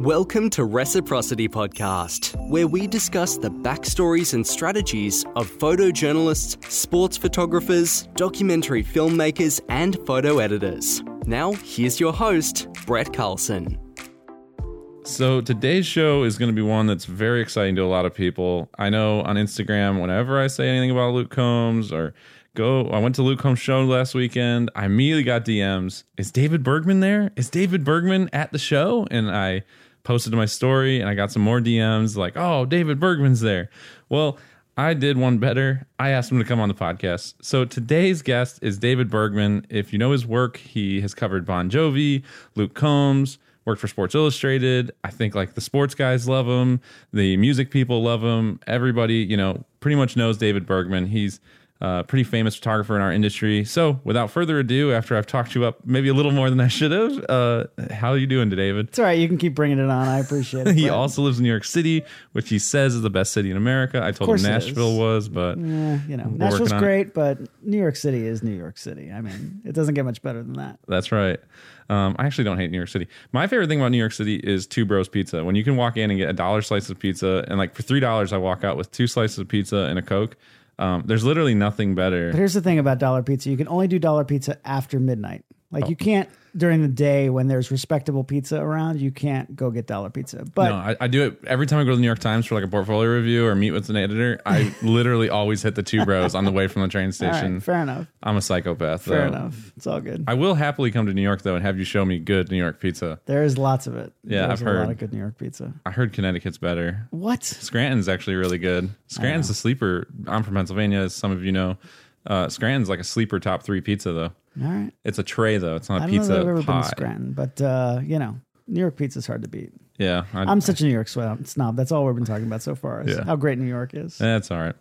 Welcome to Reciprocity Podcast, where we discuss the backstories and strategies of photojournalists, sports photographers, documentary filmmakers, and photo editors. Now, here's your host, Brett Carlson. So today's show is going to be one that's very exciting to a lot of people. I know on Instagram, whenever I say anything about Luke Combs or go, I went to Luke Combs' show last weekend. I immediately got DMs. Is David Bergman there? Is David Bergman at the show? And I posted to my story and I got some more DMs like, oh, David Bergman's there. Well, I did one better. I asked him to come on the podcast. So today's guest is David Bergman. If you know his work, he has covered Bon Jovi, Luke Combs, worked for Sports Illustrated. I think like the sports guys love him, the music people love him. Everybody, you know, pretty much knows David Bergman. He's uh, pretty famous photographer in our industry. So, without further ado, after I've talked you up maybe a little more than I should have, uh, how are you doing today, David? It's all right. You can keep bringing it on. I appreciate it. he Brett. also lives in New York City, which he says is the best city in America. I told him Nashville was, but Yeah, you know, Nashville's it. great, but New York City is New York City. I mean, it doesn't get much better than that. That's right. Um, I actually don't hate New York City. My favorite thing about New York City is Two Bros Pizza. When you can walk in and get a dollar slice of pizza, and like for three dollars, I walk out with two slices of pizza and a coke. Um, there's literally nothing better. But here's the thing about dollar pizza: you can only do dollar pizza after midnight. Like Oh. you can't during the day when there's respectable pizza around. You can't go get dollar pizza. But no, I, I do it every time I go to the New York Times for like a portfolio review or meet with an editor. I literally always hit the Two Bros on the way from the train station. right, fair enough. I'm a psychopath. Fair though. enough. It's all good. I will happily come to New York though and have you show me good New York pizza. there is lots of it. Yeah, There's I've heard a lot of good New York pizza. I heard Connecticut's better. What? Scranton's actually really good. Scranton's a sleeper. I'm from Pennsylvania, as some of you know. Uh, Scranton's like a sleeper top three pizza though. All right. It's a tray though. It's not a I don't know pizza I've ever been pie. to Scranton, but uh, you know, New York pizza's hard to beat. Yeah, I, I'm such a New York snob. snob. That's all we've been talking about so far. Is Yeah. how great New York is. That's all right.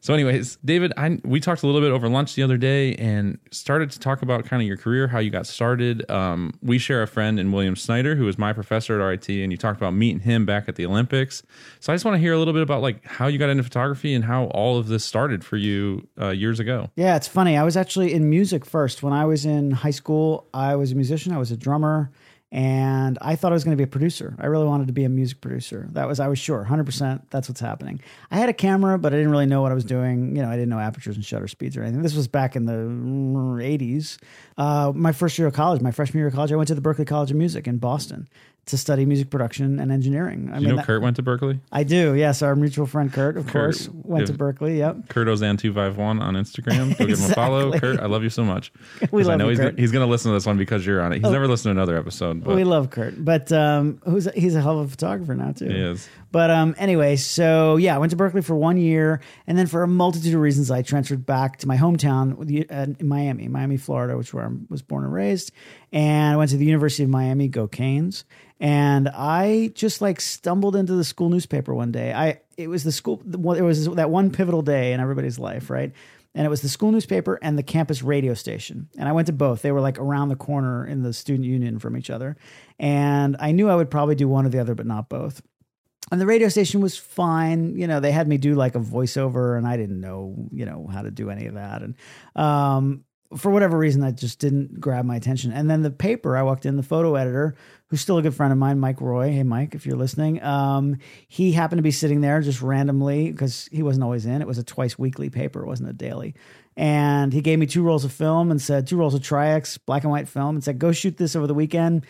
So, anyways, David, I we talked a little bit over lunch the other day and started to talk about kind of your career, how you got started. Um, we share a friend in William Snyder, who was my professor at RIT, and you talked about meeting him back at the Olympics. So, I just want to hear a little bit about like how you got into photography and how all of this started for you uh, years ago. Yeah, it's funny. I was actually in music first. When I was in high school, I was a musician. I was a drummer, and I thought I was going to be a producer. I really wanted to be a music producer. That was I was sure, hundred percent. That's what's happening. I had a camera, but I didn't really know what I was doing. You know, I didn't know apertures and shutter speeds or anything. This was back in the eighties. Uh, my first year of college, my freshman year of college, I went to the Berklee College of Music in Boston to study music production and engineering. I You know, that- Kurt went to Berklee. I do. Yes, our mutual friend Kurt, of Kurt, course, went to Berklee. Yep. Kurt Ozan251 on Instagram. Go give him a follow. Kurt, I love you so much. We 'Cause I know you, he's, Kurt. Oh. he's going to listen to this one because you're on it. He's never listened to another episode, but we love Kurt, but um, who's he's a hell of a photographer now too. he is. But um, anyway, so yeah, I went to Berklee for one year, and then for a multitude of reasons, I transferred back to my hometown uh, in Miami, Miami, Florida, which where I was born and raised. And I went to the University of Miami, go Canes. And I just like stumbled into the school newspaper one day. I it was the school. It was that one pivotal day in everybody's life, right? and it was the school newspaper and the campus radio station. And I went to both. They were like around the corner in the student union from each other. And I knew I would probably do one or the other, but not both. And the radio station was fine. You know, they had me do like a voiceover, and I didn't know, you know, how to do any of that. And um, for whatever reason, that just didn't grab my attention. And then the paper, I walked in, the photo editor, who's still a good friend of mine, Mike Roy. Hey, Mike, if you're listening, um, he happened to be sitting there just randomly because he wasn't always in. It was a twice weekly paper, it wasn't a daily. And he gave me two rolls of film and said, two rolls of Tri-X, black and white film, and said, go shoot this over the weekend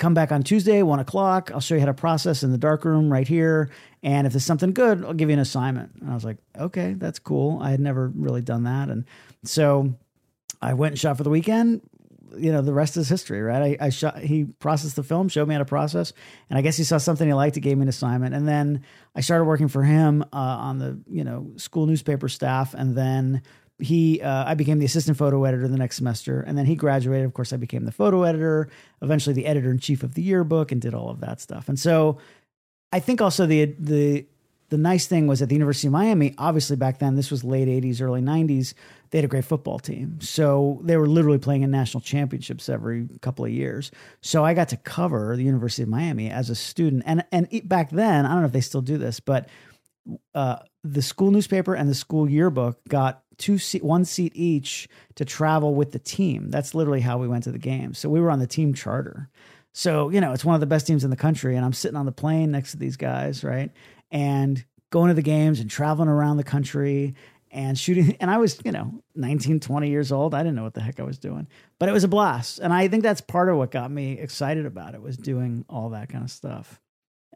come back on Tuesday, one o'clock. I'll show you how to process in the dark room right here. And if there's something good, I'll give you an assignment. And I was like, okay, that's cool. I had never really done that. And so I went and shot for the weekend. You know, the rest is history, right? I, I shot, he processed the film, showed me how to process. And I guess he saw something he liked. He gave me an assignment. And then I started working for him uh, on the, you know, school newspaper staff. And then he uh, I became the assistant photo editor the next semester, and then he graduated. Of course, I became the photo editor, eventually the editor in chief of the yearbook, and did all of that stuff. And so, I think also the the the nice thing was at the University of Miami. Obviously, back then this was late '80s, early '90s. They had a great football team, so they were literally playing in national championships every couple of years. So I got to cover the University of Miami as a student, and and back then I don't know if they still do this, but uh, the school newspaper and the school yearbook got two seat, one seat each to travel with the team. That's literally how we went to the game. So we were on the team charter. So, you know, it's one of the best teams in the country. And I'm sitting on the plane next to these guys, right? And going to the games and traveling around the country and shooting. And I was, you know, 19, 20 years old. I didn't know what the heck I was doing, but it was a blast. And I think that's part of what got me excited about it was doing all that kind of stuff.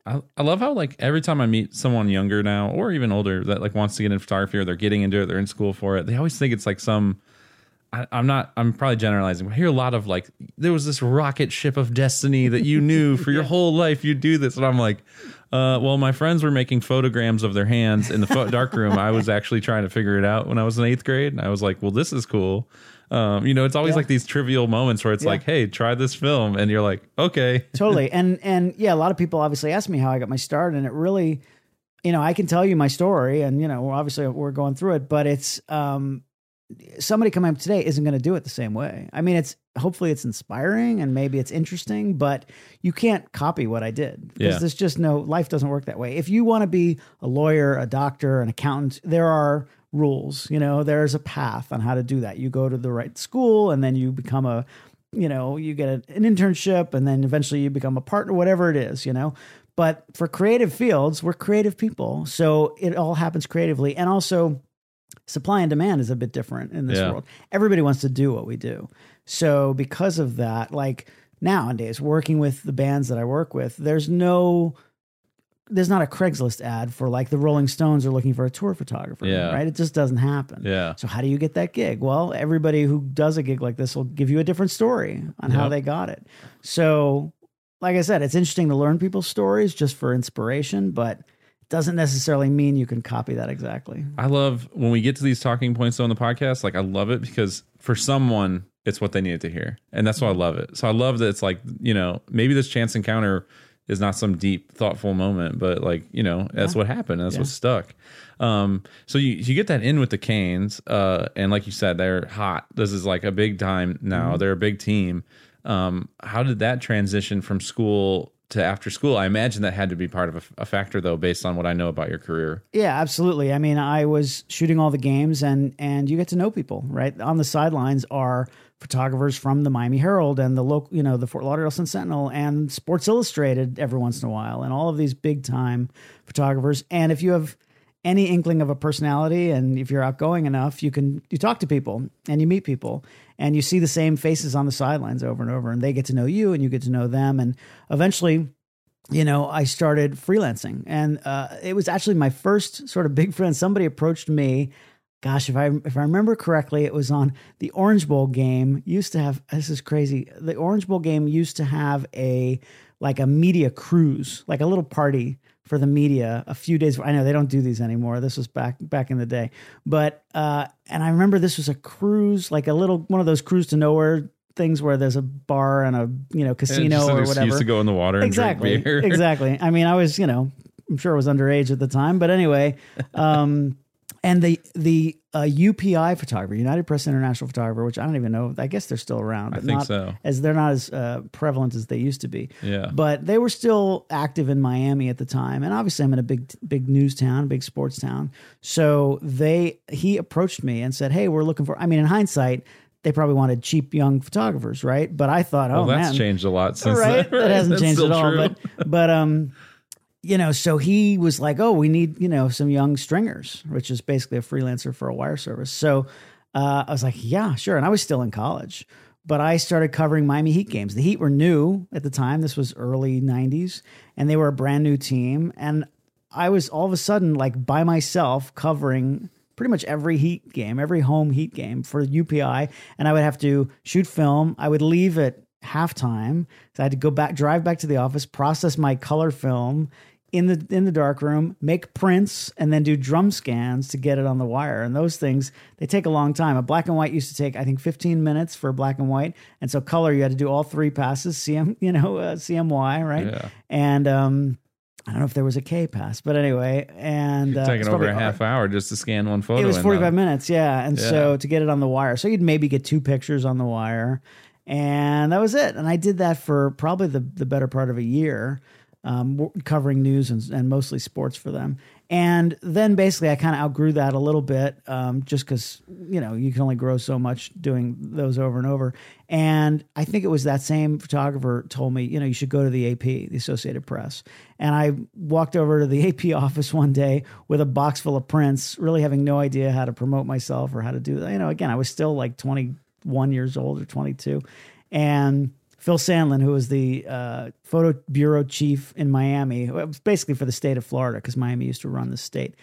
I, I love how like every time I meet someone younger now or even older that like wants to get into photography or they're getting into it, they're in school for it. They always think it's like some. I, I'm not. I'm probably generalizing. But I hear a lot of like there was this rocket ship of destiny that you knew for your whole life you'd do this, and I'm like, uh, well, my friends were making photograms of their hands in the dark room. I was actually trying to figure it out when I was in eighth grade, and I was like, well, this is cool. Um, you know, it's always Yeah. like these trivial moments where it's Yeah. like, hey, try this film, and you're like, okay, totally and and yeah a lot of people obviously ask me how i got my start and it really you know i can tell you my story and you know obviously we're going through it but it's um somebody coming up today isn't going to do it the same way i mean it's hopefully it's inspiring and maybe it's interesting but you can't copy what i did because Yeah. there's just no life doesn't work that way if you want to be a lawyer a doctor an accountant there are rules you know there's a path on how to do that. You go to the right school and then you become a you know you get an internship and then eventually you become a partner whatever it is you know. But for creative fields we're creative people. So it all happens creatively. And also supply and demand is a bit different in this Yeah. world. Everybody wants to do what we do. So because of that like nowadays working with the bands that i work with there's no there's not a craigslist ad for like the rolling stones are looking for a tour photographer Yeah. right it just doesn't happen yeah, so how do you get that gig? Well, everybody who does a gig like this will give you a different story on how they got it. So, like I said, it's interesting to learn people's stories just for inspiration, but it doesn't necessarily mean you can copy that exactly. I love when we get to these talking points though on the podcast. Like, I love it because for someone, it's what they needed to hear, and that's why I love it. So I love that it's like you know maybe this chance encounter is not some deep, thoughtful moment, but like you know that's what happened. That's what stuck. Um, so you you get that in with the Canes, uh, and like you said, they're hot. This is like a big time now. They're a big team. Um, how did that transition from school to after school? I imagine that had to be part of a, a factor, though, based on what I know about your career. Yeah, absolutely. I mean, I was shooting all the games and and you get to know people, right? On the sidelines are photographers from the Miami Herald and the local, you know, the Fort Lauderdale Sun Sentinel and Sports Illustrated every once in a while and all of these big time photographers. And if you have any inkling of a personality and if you're outgoing enough, you can you talk to people and you meet people and you see the same faces on the sidelines over and over and they get to know you and you get to know them and eventually you know, I started freelancing, and uh, it was actually my first sort of big friend. Somebody approached me. Gosh, if I if I remember correctly, it was on the Orange Bowl game. Used to have this is crazy. The Orange Bowl game used to have a like a media cruise, like a little party for the media. A few days. I know they don't do these anymore. This was back back in the day, but uh, and I remember this was a cruise, like a little one of those cruise to nowhere things where there's a bar and a you know casino or whatever to go in the water and exactly exactly i mean i was you know i'm sure i was underage at the time but anyway um and the the uh, upi photographer united press international photographer which i don't even know i guess they're still around I but think not so. as they're not as uh, prevalent as they used to be Yeah. but they were still active in Miami at the time, and obviously I'm in a big big news town, big sports town. So they he approached me and said, "Hey, we're looking for." I mean, in hindsight, they probably wanted cheap young photographers, right? But I thought, Well, oh that's man, changed a lot since right? then. That hasn't That's changed at all. true. But but um, you know, so he was like, "Oh, we need you know some young stringers," which is basically a freelancer for a wire service. So uh, I was like, "Yeah, sure." And I was still in college, but I started covering Miami Heat games. The Heat were new at the time. This was early '90s, and they were a brand new team. And I was all of a sudden like by myself covering pretty much every Heat game, every home Heat game for UPI, and I would have to shoot film. I would leave at halftime. So I had to go back, drive back to the office, process my color film in the in the dark room, make prints, and then do drum scans to get it on the wire. And those things they take a long time. A black and white used to take I think 15 minutes for black and white, and so color you had to do all three passes, CM you know uh, CMY right, Yeah. and um. I don't know if there was a K pass, but anyway, and uh, Taking over a half hour just to scan one photo. it was in, 45 though. minutes, yeah. And Yeah. so to get it on the wire. So you'd maybe get two pictures on the wire. And that was it. And I did that for probably the, the better part of a year, um, covering news and, and mostly sports for them. And then basically, I kind of outgrew that a little bit, um, just because you know you can only grow so much doing those over and over. And I think it was that same photographer told me, you know, you should go to the AP, the Associated Press. And I walked over to the AP office one day with a box full of prints, really having no idea how to promote myself or how to do that. You know, again, I was still like 21 years old or 22, and Phil Sandlin, who was the uh, photo bureau chief in Miami, basically for the state of Florida, because Miami used to run the state,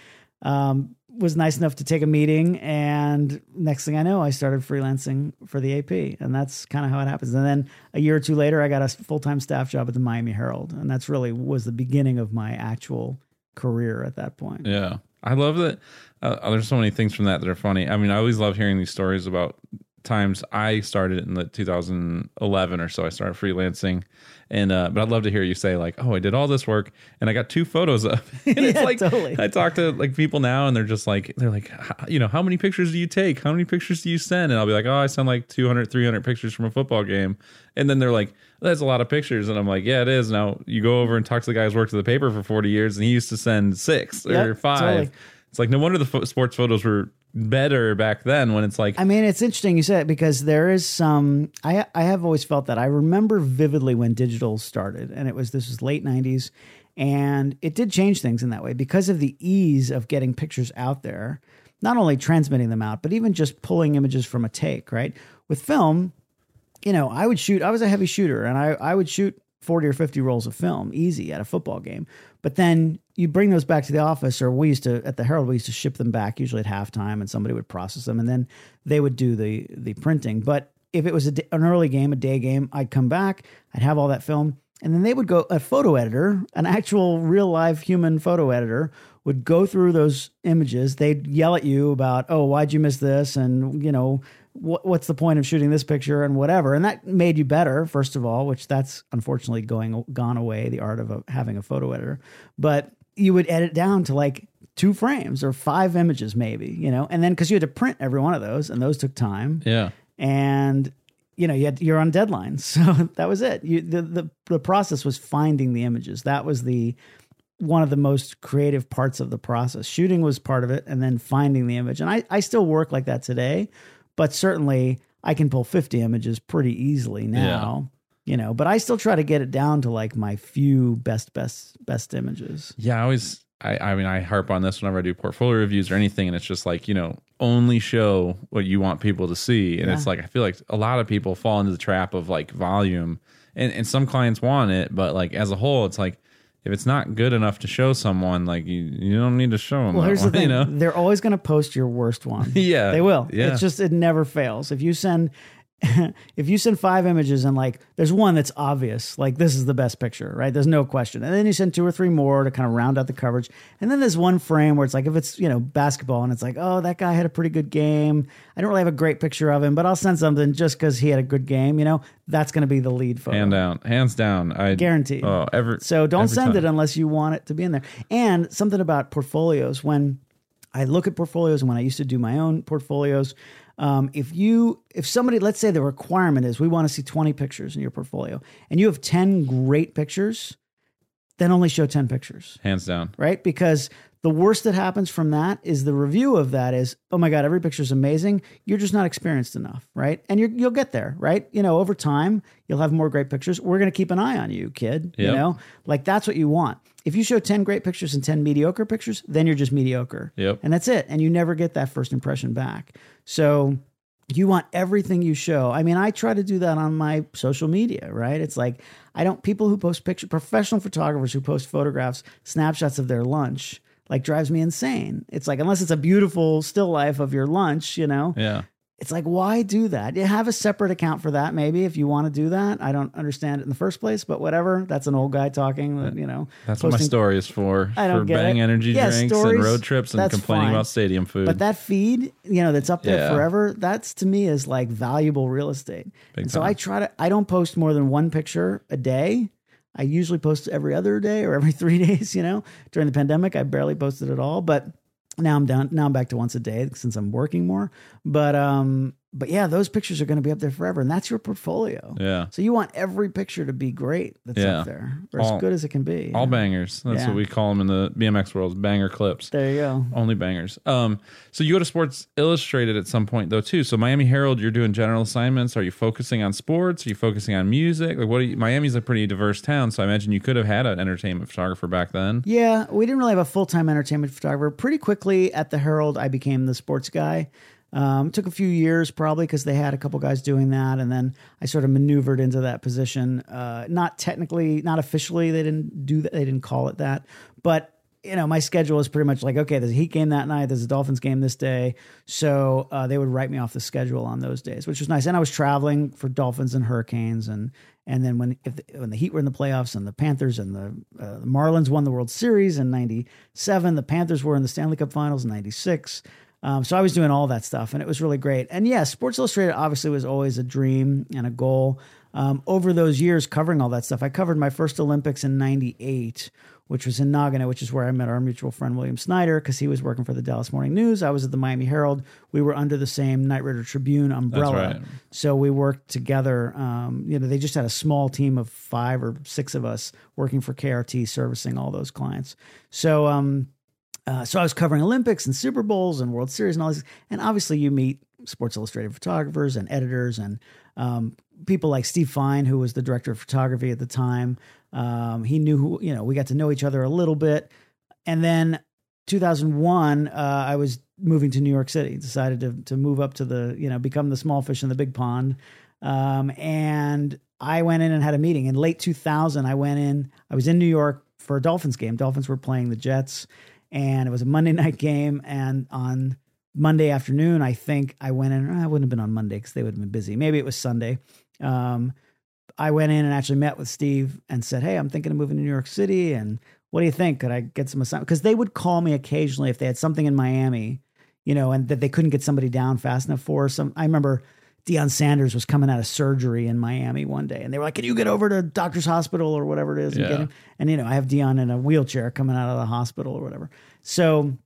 um, was nice enough to take a meeting. And next thing I know, I started freelancing for the AP. And that's kind of how it happens. And then a year or two later, I got a full time staff job at the Miami Herald. And that's really was the beginning of my actual career at that point. Yeah. I love that. Uh, there's so many things from that that are funny. I mean, I always love hearing these stories about times I started in the 2011 or so. I started freelancing, and uh, but I'd love to hear you say like, "Oh, I did all this work and I got two photos up." and it's Yeah, like totally. I talk to like people now, and they're just like, they're like, you know, how many pictures do you take? How many pictures do you send? And I'll be like, "Oh, I send like 200, 300 pictures from a football game," and then they're like. That's a lot of pictures, and I'm like, yeah, it is. Now you go over and talk to the guy who's worked at the paper for 40 years, and he used to send six or five. totally. It's like no wonder the fo- sports photos were better back then. When it's like, I mean, it's interesting you said it because there is some. I I have always felt that I remember vividly when digital started, and it was this was late '90s, and it did change things in that way because of the ease of getting pictures out there, not only transmitting them out, but even just pulling images from a take. Right with film, you know, I would shoot. I was a heavy shooter, and I I would shoot forty or fifty rolls of film easy at a football game. But then you bring those back to the office, or we used to at the Herald, we used to ship them back usually at halftime, and somebody would process them, and then they would do the the printing. But if it was a, an early game, a day game, I'd come back, I'd have all that film, and then they would go a photo editor, an actual real live human photo editor would go through those images. They'd yell at you about, "Oh, why'd you miss this?" and you know, what, what's the point of shooting this picture and whatever. And that made you better, first of all, which that's unfortunately going gone away. The art of a, having a photo editor, but you would edit down to like two frames or five images, maybe, you know, and then because you had to print every one of those, and those took time. Yeah, and you know you had, you're on deadlines. So that was it. You, the, the the process was finding the images. That was the one of the most creative parts of the process. Shooting was part of it and then finding the image. And i i still work like that today but certainly i can pull 50 images pretty easily now you know but i still try to get it down to like my few best best best images yeah. I always, I, I mean, I harp on this whenever I do portfolio reviews or anything, and it's just like you know, only show what you want people to see, and it's like I feel like a lot of people fall into the trap of like volume, and and some clients want it, but like as a whole, it's like. If it's not good enough to show someone, like you, you don't need to show them. Well, here's the thing: you know? they're always going to post your worst one. Yeah, they will. yeah. It's just it never fails. If you send, if you send five images and like there's one that's obvious, like this is the best picture, right? There's no question. And then you send two or three more to kind of round out the coverage. And then there's one frame where it's like if it's you know basketball and it's like oh that guy had a pretty good game. I don't really have a great picture of him, but I'll send something just because he had a good game. You know that's going to be the lead photo. Hand down, hands down. I guarantee. Oh, ever. So don't every send time. it unless you want it to be in there. And something about portfolios when I look at portfolios and when I used to do my own portfolios, um, if you if somebody let's say the requirement is we want to see 20 pictures in your portfolio and you have 10 great pictures, then only show 10 pictures Hands down. right? Because the worst that happens from that is the review of that is, oh my God, every picture is amazing. You're just not experienced enough, right? And you're, you'll get there, right? You know, over time, you'll have more great pictures. We're going to keep an eye on you, kid. You know, like that's what you want. If you show 10 great pictures and 10 mediocre pictures, then you're just mediocre. Yep. And that's it. And you never get that first impression back. So you want everything you show. I mean, I try to do that on my social media, right? It's like I don't people who post picture professional photographers who post photographs, snapshots of their lunch, like drives me insane. It's like unless it's a beautiful still life of your lunch, you know. Yeah. It's like why do that? You have a separate account for that maybe if you want to do that. I don't understand it in the first place, but whatever. That's an old guy talking, you know. That's what my story is for. I don't for get bang it. energy Yeah, drinks stories, and road trips and complaining fine. about stadium food. But that feed, you know, that's up there Yeah. forever, that's to me is like valuable real estate. So. I try to I don't post more than one picture a day. I usually post every other day or every three days, you know. During the pandemic, I barely posted at all. But now I'm down now I'm back to once a day since I'm working more. But um but yeah, those pictures are going to be up there forever, and that's your portfolio. Yeah. So you want every picture to be great that's Yeah. up there, or All- as good as it can be. All know? bangers. That's Yeah. what we call them in the BMX world. Banger clips. There you go. Only bangers. Um, so you go to Sports Illustrated at some point though too. So Miami Herald, you're doing general assignments. Are you focusing on sports? Are you focusing on music? Like what? You, Miami's a pretty diverse town, so I imagine you could have had an entertainment photographer back then. Yeah, we didn't really have a full time entertainment photographer. Pretty quickly at the Herald, I became the sports guy. Um, took a few years probably because they had a couple guys doing that, and then I sort of maneuvered into that position. Uh, not technically, not officially, they didn't do that. They didn't call it that, but you know, my schedule was pretty much like, okay, there's a Heat game that night, there's a Dolphins game this day, so uh, they would write me off the schedule on those days, which was nice. And I was traveling for Dolphins and Hurricanes, and and then when if the, when the Heat were in the playoffs and the Panthers and the, uh, the Marlins won the World Series in '97, the Panthers were in the Stanley Cup Finals in '96. Um, so I was doing all that stuff, and it was really great. And yeah, Sports Illustrated obviously was always a dream and a goal. Um, over those years, covering all that stuff, I covered my first Olympics in '98, which was in Nagano, which is where I met our mutual friend William Snyder because he was working for the Dallas Morning News. I was at the Miami Herald. We were under the same Knight Ridder Tribune umbrella, right. so we worked together. Um, you know, they just had a small team of five or six of us working for KRT, servicing all those clients. So. Uh, so I was covering Olympics and Super Bowls and World Series and all these. And obviously, you meet Sports Illustrated photographers and editors and um, people like Steve Fine, who was the director of photography at the time. Um, he knew who, you know, we got to know each other a little bit. And then 2001, uh, I was moving to New York City, decided to, to move up to the, you know, become the small fish in the big pond. Um, and I went in and had a meeting. In late 2000, I went in, I was in New York for a Dolphins game. Dolphins were playing the Jets and it was a Monday night game. And on Monday afternoon, I think I went in. I wouldn't have been on Monday because they would have been busy. Maybe it was Sunday. Um, I went in and actually met with Steve and said, "Hey, I'm thinking of moving to New York City, and what do you think? Could I get some assignment?" Because they would call me occasionally if they had something in Miami, you know, and that they couldn't get somebody down fast enough for. Some I remember Deion Sanders was coming out of surgery in Miami one day, and they were like, "Can you get over to Doctor's Hospital or whatever it is and Yeah. get him?" And you know, I have Deion in a wheelchair coming out of the hospital or whatever. So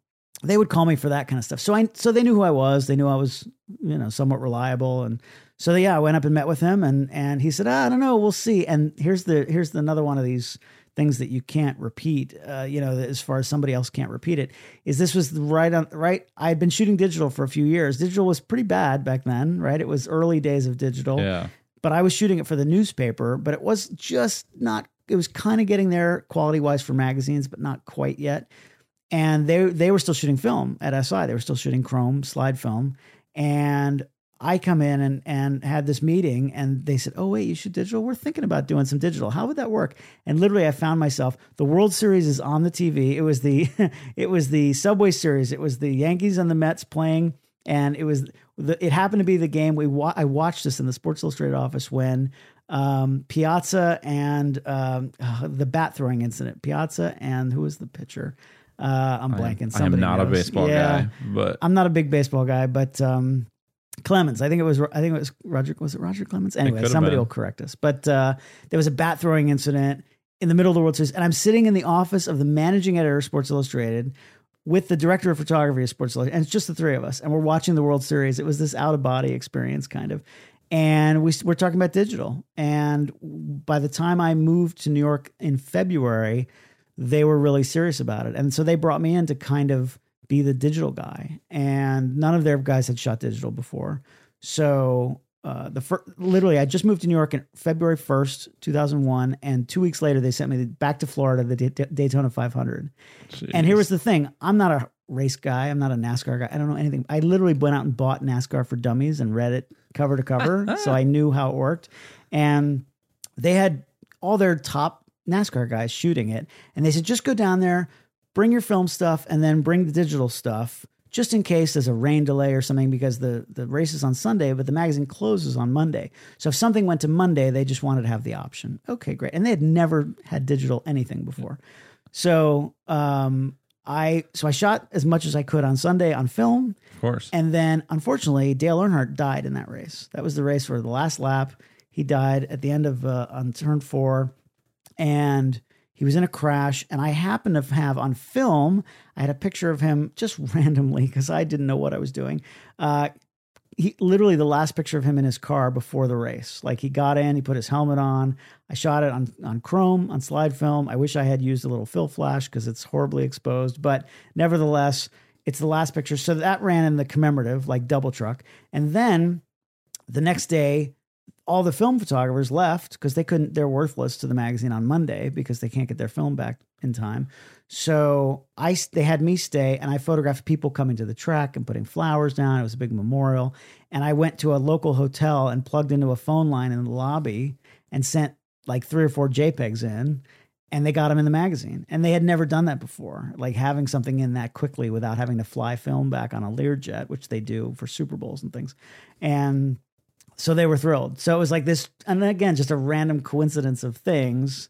they would call me for that kind of stuff. So I so they knew who I was. They knew I was, you know, somewhat reliable. And so yeah, I went up and met with him and and he said, ah, I don't know, we'll see. And here's the here's the, another one of these things that you can't repeat. Uh, you know, as far as somebody else can't repeat it, is this was right on right. I had been shooting digital for a few years. Digital was pretty bad back then, right? It was early days of digital Yeah. but I was shooting it for the newspaper, but it was just not it was kind of getting there quality wise for magazines, but not quite yet. And they they were still shooting film at SI. They were still shooting chrome slide film. And I come in and and had this meeting and they said, "Oh wait, you should digital? We're thinking about doing some digital. How would that work?" And literally I found myself the World Series is on the TV. It was the it was the Subway Series. It was the Yankees and the Mets playing and it was the, it happened to be the game we wa- I watched this in the Sports Illustrated office when um, Piazza and um, uh, the bat throwing incident. Piazza and who was the pitcher? Uh, I'm blanking. I am Somebody not a baseball Yeah. guy, but I'm not a big baseball guy, but um, Clemens. I think it was. I think it was Roger. Was it Roger Clemens? Anyway, somebody will correct us. But uh, there was a bat throwing incident in the middle of the World Series, and I'm sitting in the office of the managing editor of Sports Illustrated with the director of photography of Sports Illustrated, and it's just the three of us, and we're watching the World Series. It was this out of body experience, kind of. And we, we're talking about digital. And by the time I moved to New York in February, they were really serious about it. And so they brought me in to kind of be the digital guy. And none of their guys had shot digital before. So uh, the fir- literally, I just moved to New York in February 1st, 2001. And two weeks later, they sent me back to Florida, the Day- Daytona 500. And here was the thing I'm not a race guy, I'm not a NASCAR guy. I don't know anything. I literally went out and bought NASCAR for Dummies and read it cover to cover. so I knew how it worked. And they had all their top NASCAR guys shooting it. And they said, just go down there, bring your film stuff, and then bring the digital stuff. Just in case there's a rain delay or something, because the, the race is on Sunday, but the magazine closes on Monday. So if something went to Monday, they just wanted to have the option. Okay, great. And they had never had digital anything before. So um, I so I shot as much as I could on Sunday on film, of course. and then unfortunately Dale Earnhardt died in that race. That was the race for the last lap. He died at the end of uh, on turn four, and he was in a crash. And I happened to have on film. I had a picture of him just randomly because I didn't know what I was doing. Uh, he literally the last picture of him in his car before the race. Like he got in, he put his helmet on. I shot it on on chrome on slide film. I wish I had used a little fill flash because it's horribly exposed, but nevertheless, it's the last picture. So that ran in the commemorative, like double truck, and then the next day all the film photographers left because they couldn't they're worthless to the magazine on monday because they can't get their film back in time. So i they had me stay and i photographed people coming to the track and putting flowers down. It was a big memorial. And i went to a local hotel and plugged into a phone line in the lobby and sent like three or four jpegs in and they got them in the magazine. And they had never done that before like having something in that quickly without having to fly film back on a learjet which they do for super bowls and things. And so they were thrilled. So it was like this, and then again, just a random coincidence of things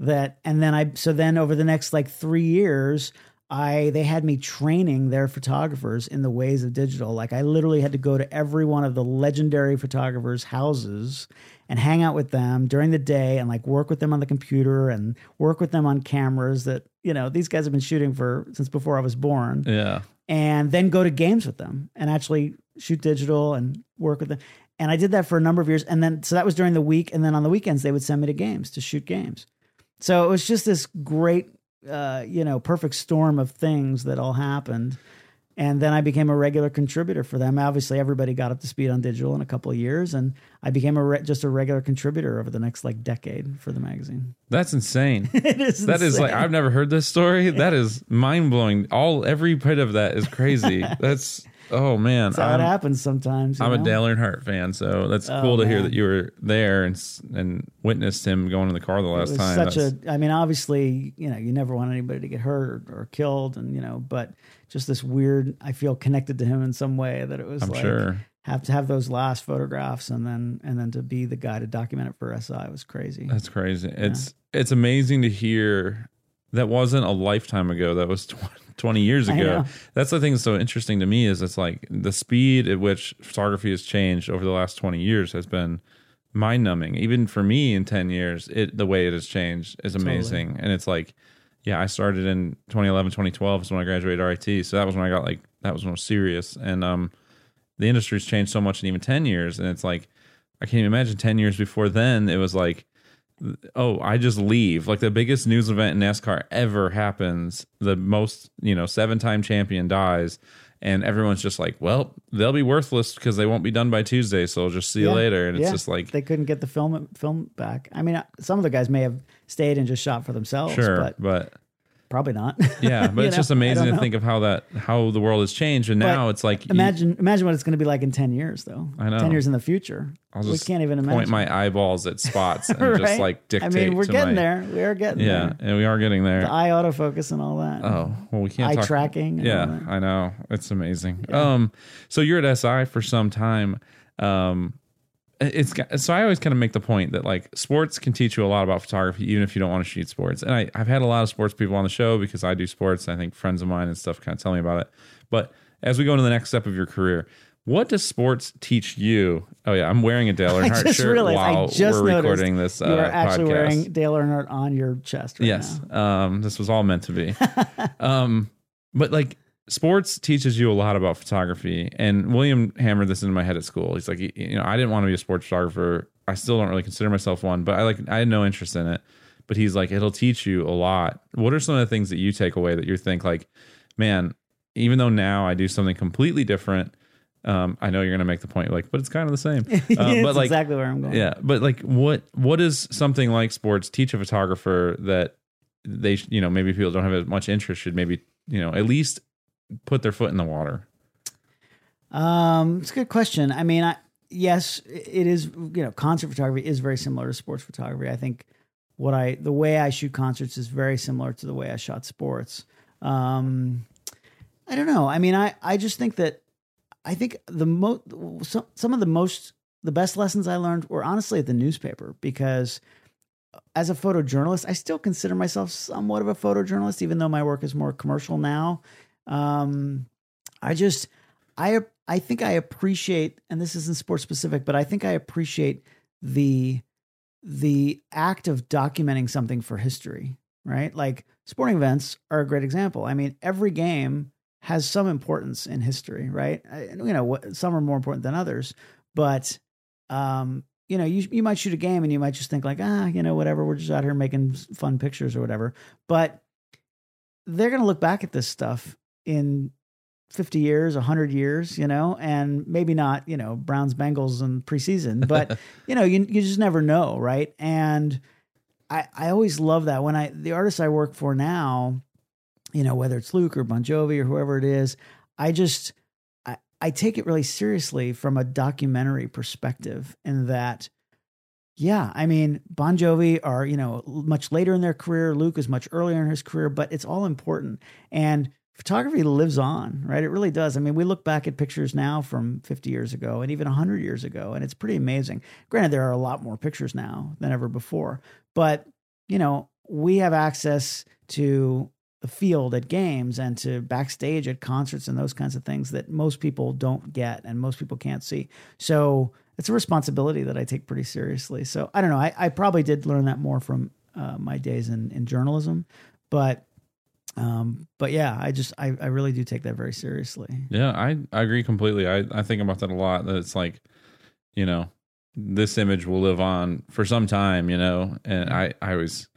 that, and then I, so then over the next like three years, I, they had me training their photographers in the ways of digital. Like I literally had to go to every one of the legendary photographers' houses and hang out with them during the day and like work with them on the computer and work with them on cameras that, you know, these guys have been shooting for since before I was born. Yeah. And then go to games with them and actually shoot digital and work with them. And I did that for a number of years. And then, so that was during the week. And then on the weekends, they would send me to games to shoot games. So it was just this great, uh, you know, perfect storm of things that all happened. And then I became a regular contributor for them. Obviously, everybody got up to speed on digital in a couple of years, and I became a re- just a regular contributor over the next like decade for the magazine. That's insane. it is That is like. I've never heard this story. That is mind blowing. All every bit of that is crazy. That's oh man. That's how it I'm, happens sometimes. you I'm a know? Dale Earnhardt fan, so that's Oh, cool to hear that you were there and and witnessed him going in the car the It last time. such That's- a. I mean, obviously, you know, you never want anybody to get hurt or, or killed, and you know, but just this weird. I feel connected to him in some way that it was I'm like sure. have to have those last photographs and then and then to be the guy to document it for SI was crazy. That's crazy. It's it's amazing to hear. That wasn't a lifetime ago. That was 20 years ago. That's the thing that's so interesting to me is it's like the speed at which photography has changed over the last 20 years has been mind numbing. Even for me in 10 years, it the way it has changed is amazing. And it's like, yeah, I started in 2011, 2012 is when I graduated RIT. So that was when I got like, that was when I was serious. And um, the industry's changed so much in even 10 years. And it's like, I can't even imagine 10 years before then, it was like, oh, I just leave. Like the biggest news event in NASCAR ever happens. The most, you know, seven time champion dies. And everyone's just like, well, they'll be worthless because they won't be done by Tuesday. So I'll just see you later. And it's just like, they couldn't get the film film back. I mean, uh, some of the guys may have stayed and just shot for themselves, sure. but But, probably not. yeah, but it's know, just amazing to think of how that, how the world has changed. And now it's like, you- Imagine imagine what it's going to be like in ten years, though. I know. Ten years in the future, I'll we just can't even imagine. point my eyeballs at spots and right? just like dictate. I mean, we're getting my- there. We are getting there. Yeah. there. And we are getting there. The eye autofocus and all that. Oh well, we can't eye talk. tracking. and all Yeah, that. I know it's amazing. Um, so you're at SI for some time. Um, it's got- so I always kind of make the point that like sports can teach you a lot about photography, even if you don't want to shoot sports. And I, I've had a lot of sports people on the show because I do sports. I think friends of mine and stuff kind of tell me about it. But as we go into the next step of your career, what does sports teach you? Oh yeah, I'm wearing a Dale I Earnhardt just shirt realized. while I just we're recording this. you uh, are actually podcast. wearing Dale Earnhardt on your chest right yes um this was all meant to be um but like sports teaches you a lot about photography and william hammered this into my head at school he's like you know i didn't want to be a sports photographer i still don't really consider myself one but i like i had no interest in it but he's like it'll teach you a lot what are some of the things that you take away that you think like man even though now i do something completely different um, I know you're gonna make the point, like, but it's kind of the same. It's but like, exactly where I'm going. yeah, but like, what what does something like sports teach a photographer that they, you know, maybe people don't have as much interest should maybe, you know, at least put their foot in the water. Um, it's a good question. I mean, I, yes, it is. You know, concert photography is very similar to sports photography. I think what I the way I shoot concerts is very similar to the way I shot sports. Um, I don't know. I mean, I I just think that I think the most some some of the most the best lessons I learned were honestly at the newspaper because as a photojournalist, I still consider myself somewhat of a photojournalist, even though my work is more commercial now. Um, I just I I think I appreciate, and this isn't sports specific, but I think I appreciate the the act of documenting something for history, right? Like sporting events are a great example. I mean, every game has some importance in history, right? You know, some are more important than others, but um, you know, you you might shoot a game and you might just think like, ah, you know, whatever, we're just out here making fun pictures or whatever. But they're going to look back at this stuff in 50 years, 100 years, you know, and maybe not, you know, Browns Bengals in preseason, but you know, you you just never know, right? And I I always love that when I the artists I work for now, you know, whether it's Luke or Bon Jovi or whoever it is, I just I, I take it really seriously from a documentary perspective in that yeah, I mean, Bon Jovi are, you know, much later in their career. Luke is much earlier in his career, but it's all important. And photography lives on, right? It really does. I mean, we look back at pictures now from 50 years ago and even 100 years ago, and it's pretty amazing. Granted, there are a lot more pictures now than ever before, but, you know, we have access to the field at games and to backstage at concerts and those kinds of things that most people don't get and most people can't see. So it's a responsibility that I take pretty seriously. So I don't know. I, I probably did learn that more from uh, my days in, in journalism, but um, but yeah, I just I, I really do take that very seriously. Yeah, I, I agree completely. I, I think about that a lot. That it's like, you know, this image will live on for some time, you know. And I, I always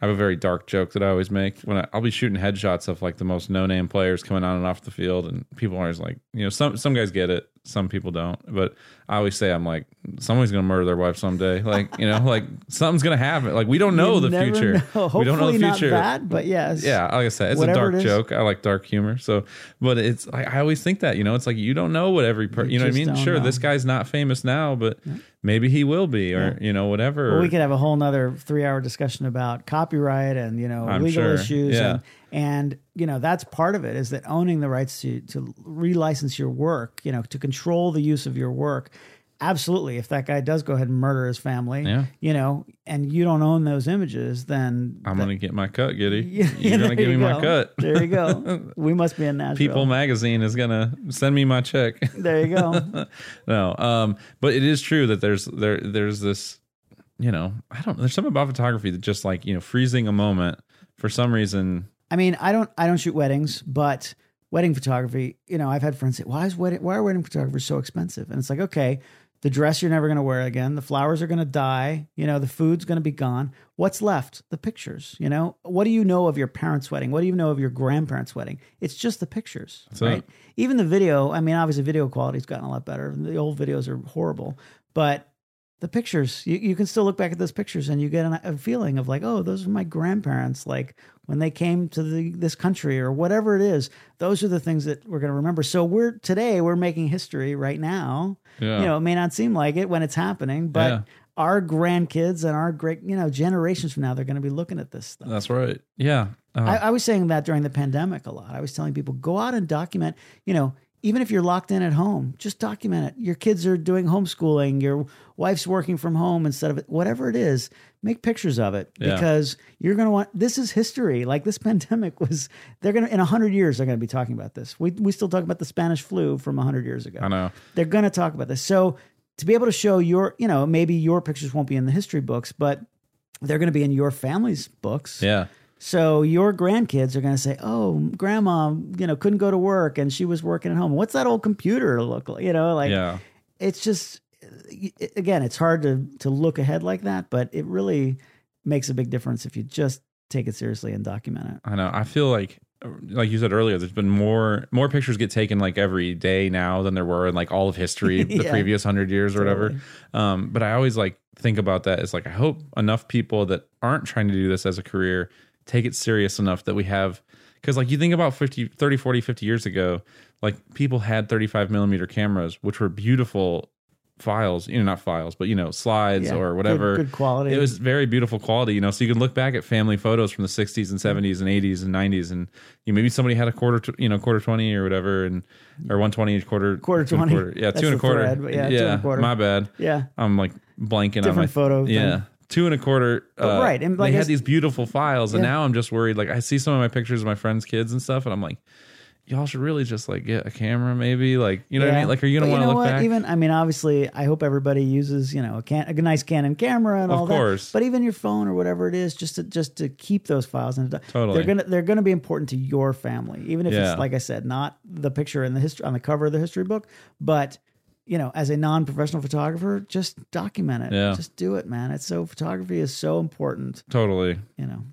I have a very dark joke that I always make when I, I'll be shooting headshots of like the most no name players coming on and off the field, and people are always like, you know, some some guys get it, some people don't. But I always say I'm like, someone's gonna murder their wife someday. Like, you know, like something's gonna happen. Like we don't know You the future. know. We don't know the future. That, but yes. Yeah, like I said, it's Whatever a dark it joke. I like dark humor. So, but it's like I always think that you know, it's like you don't know what every per- You you, know what I mean. Sure, know. this guy's not famous now, but maybe he will be, or you know, whatever. Well, we could have a whole nother three hour discussion about copyright and, you know, I'm legal sure. issues. Yeah. And, and, you know, that's part of it is that owning the rights to, to relicense your work, you know, to control the use of your work. Absolutely. If that guy does go ahead and murder his family, Yeah. you know, and you don't own those images, then I'm that- gonna get my cut, Giddy. Yeah, You're gonna give me you my cut. There you go. We must be in Nashville. People Magazine is gonna send me my check. There you go. no, um, but it is true that there's there there's this, you know, I don't. There's something about photography that just like you know freezing a moment for some reason. I mean, I don't I don't shoot weddings, but wedding photography, you know, I've had friends say, "Why is wedding why are wedding photographers so expensive?" And it's like, okay, the dress you're never going to wear again, the flowers are going to die, you know, the food's going to be gone. What's left? The pictures, you know? What do you know of your parents' wedding? What do you know of your grandparents' wedding? It's just the pictures, So- right? Even the video, I mean, obviously video quality's gotten a lot better. The old videos are horrible, but the pictures you, you can still look back at those pictures and you get an, a feeling of like oh those are my grandparents like when they came to the, this country or whatever it is those are the things that we're going to remember so we're today we're making history right now Yeah. you know it may not seem like it when it's happening but Yeah. our grandkids and our great you know generations from now they're going to be looking at this stuff That's right. Yeah. Uh, I, I was saying that during the pandemic a lot. I was telling people go out and document. You know, even if you're locked in at home, just document it. Your kids are doing homeschooling. Your wife's working from home instead of it. Whatever it is, make pictures of it Yeah. because you're going to want. This is history. Like this pandemic was. They're going to in hundred years. They're going to be talking about this. We we still talk about the Spanish flu from hundred years ago. I know. They're going to talk about this. So to be able to show your, you know, maybe your pictures won't be in the history books, but they're going to be in your family's books. Yeah. So your grandkids are going to say, "Oh, grandma, you know, couldn't go to work and she was working at home. What's that old computer look like?" You know, like yeah. it's just again, it's hard to to look ahead like that, but it really makes a big difference if you just take it seriously and document it. I know. I feel like, like you said earlier, there's been more more pictures get taken like every day now than there were in like all of history, the previous hundred years or whatever. Um, but I always like think about that as like I hope enough people that aren't trying to do this as a career take it serious enough that we have because like you think about 50 30 40 50 years ago like people had 35 millimeter cameras which were beautiful files you know not files but you know slides Yeah. or whatever good quality. it was very beautiful quality, you know. So you can look back at family photos from the '60s and '70s and '80s and '90s, and you know, maybe somebody had a quarter, to, you know, quarter twenty or whatever, and or one twenty quarter, Quarter two and 20. quarter. yeah, That's two and a quarter, thread, but yeah, two and a quarter. My bad. Yeah. I'm like blanking on my Different photo thing. Yeah, two and a quarter. Uh, right, and like they I had these beautiful files, and Yeah. now I'm just worried. Like I see some of my pictures of my friends' kids and stuff, and I'm like. y'all should really just like get a camera, maybe. Like, you know what I mean? Like, are you gonna want to look what? back? Even I mean, obviously, I hope everybody uses you know a, can, a nice Canon camera and Of all course. that. But even your phone or whatever it is, just to just to keep those files and Totally. they're gonna they're gonna be important to your family, even if Yeah. it's like I said, not the picture in the history on the cover of the history book, but you know, as a non-professional photographer, just document it. Yeah. Just do it, man. It's so photography is so important. totally. You know.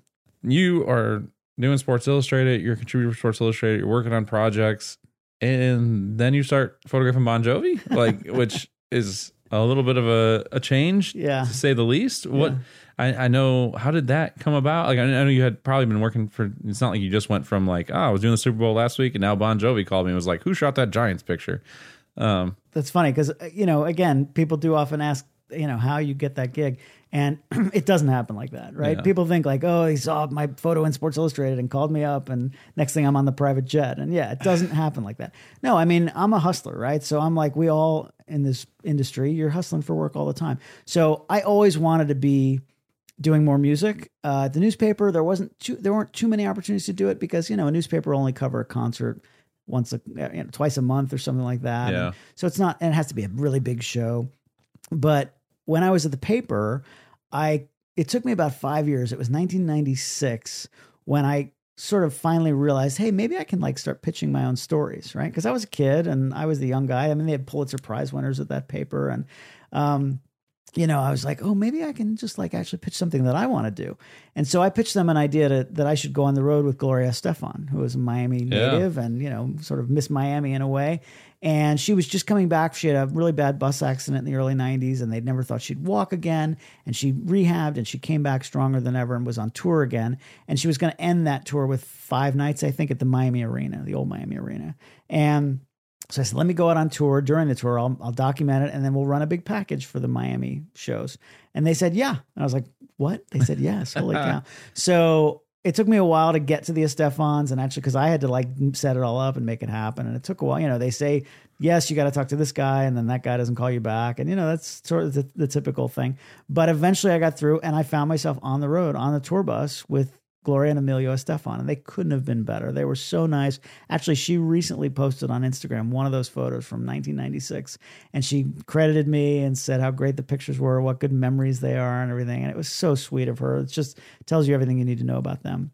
You are doing Sports Illustrated. You're a contributor for Sports Illustrated. You're working on projects, and then you start photographing Bon Jovi, like which is a little bit of a, a change, Yeah. to say the least. What Yeah. I, I know, how did that come about? Like I, I know you had probably been working for. It's not like you just went from like, oh, I was doing the Super Bowl last week, and now Bon Jovi called me and was like, who shot that Giants picture? Um, That's funny because you know, again, people do often ask, you know, how you get that gig, and it doesn't happen like that, right? Yeah. People think like, oh, he saw my photo in Sports Illustrated and called me up, and next thing I'm on the private jet, and yeah, it doesn't happen like that. No, I mean, I'm a hustler, right? So I'm like, we all in this industry, you're hustling for work all the time. So I always wanted to be doing more music. Uh, the newspaper, there wasn't too, there weren't too many opportunities to do it because you know a newspaper will only cover a concert once a you know, twice a month or something like that. Yeah. And so it's not and it has to be a really big show. But when I was at the paper, I it took me about five years. It was 1996 when I sort of finally realized, hey, maybe I can like start pitching my own stories, right? Because I was a kid and I was the young guy. I mean, they had Pulitzer Prize winners at that paper, and um, you know, I was like, oh, maybe I can just like actually pitch something that I want to do. And so I pitched them an idea to, that I should go on the road with Gloria Estefan, who was a Miami Yeah. native and, you know, sort of Miss Miami in a way. And she was just coming back. She had a really bad bus accident in the early 90s and they'd never thought she'd walk again. And she rehabbed and she came back stronger than ever and was on tour again. And she was going to end that tour with five nights, I think, at the Miami Arena, the old Miami Arena. And so I said, let me go out on tour during the tour. I'll, I'll document it and then we'll run a big package for the Miami shows. And they said, yeah. And I was like, what? They said, yes. Holy cow. So it took me a while to get to the Estefans and actually, because I had to like set it all up and make it happen. And it took a while. You know, they say, yes, you got to talk to this guy. And then that guy doesn't call you back. And, you know, that's sort of the, the typical thing. But eventually I got through and I found myself on the road on the tour bus with Gloria and Emilio Estefan, and they couldn't have been better. They were so nice. Actually, she recently posted on Instagram one of those photos from 1996, and she credited me and said how great the pictures were, what good memories they are, and everything. And it was so sweet of her. It just tells you everything you need to know about them.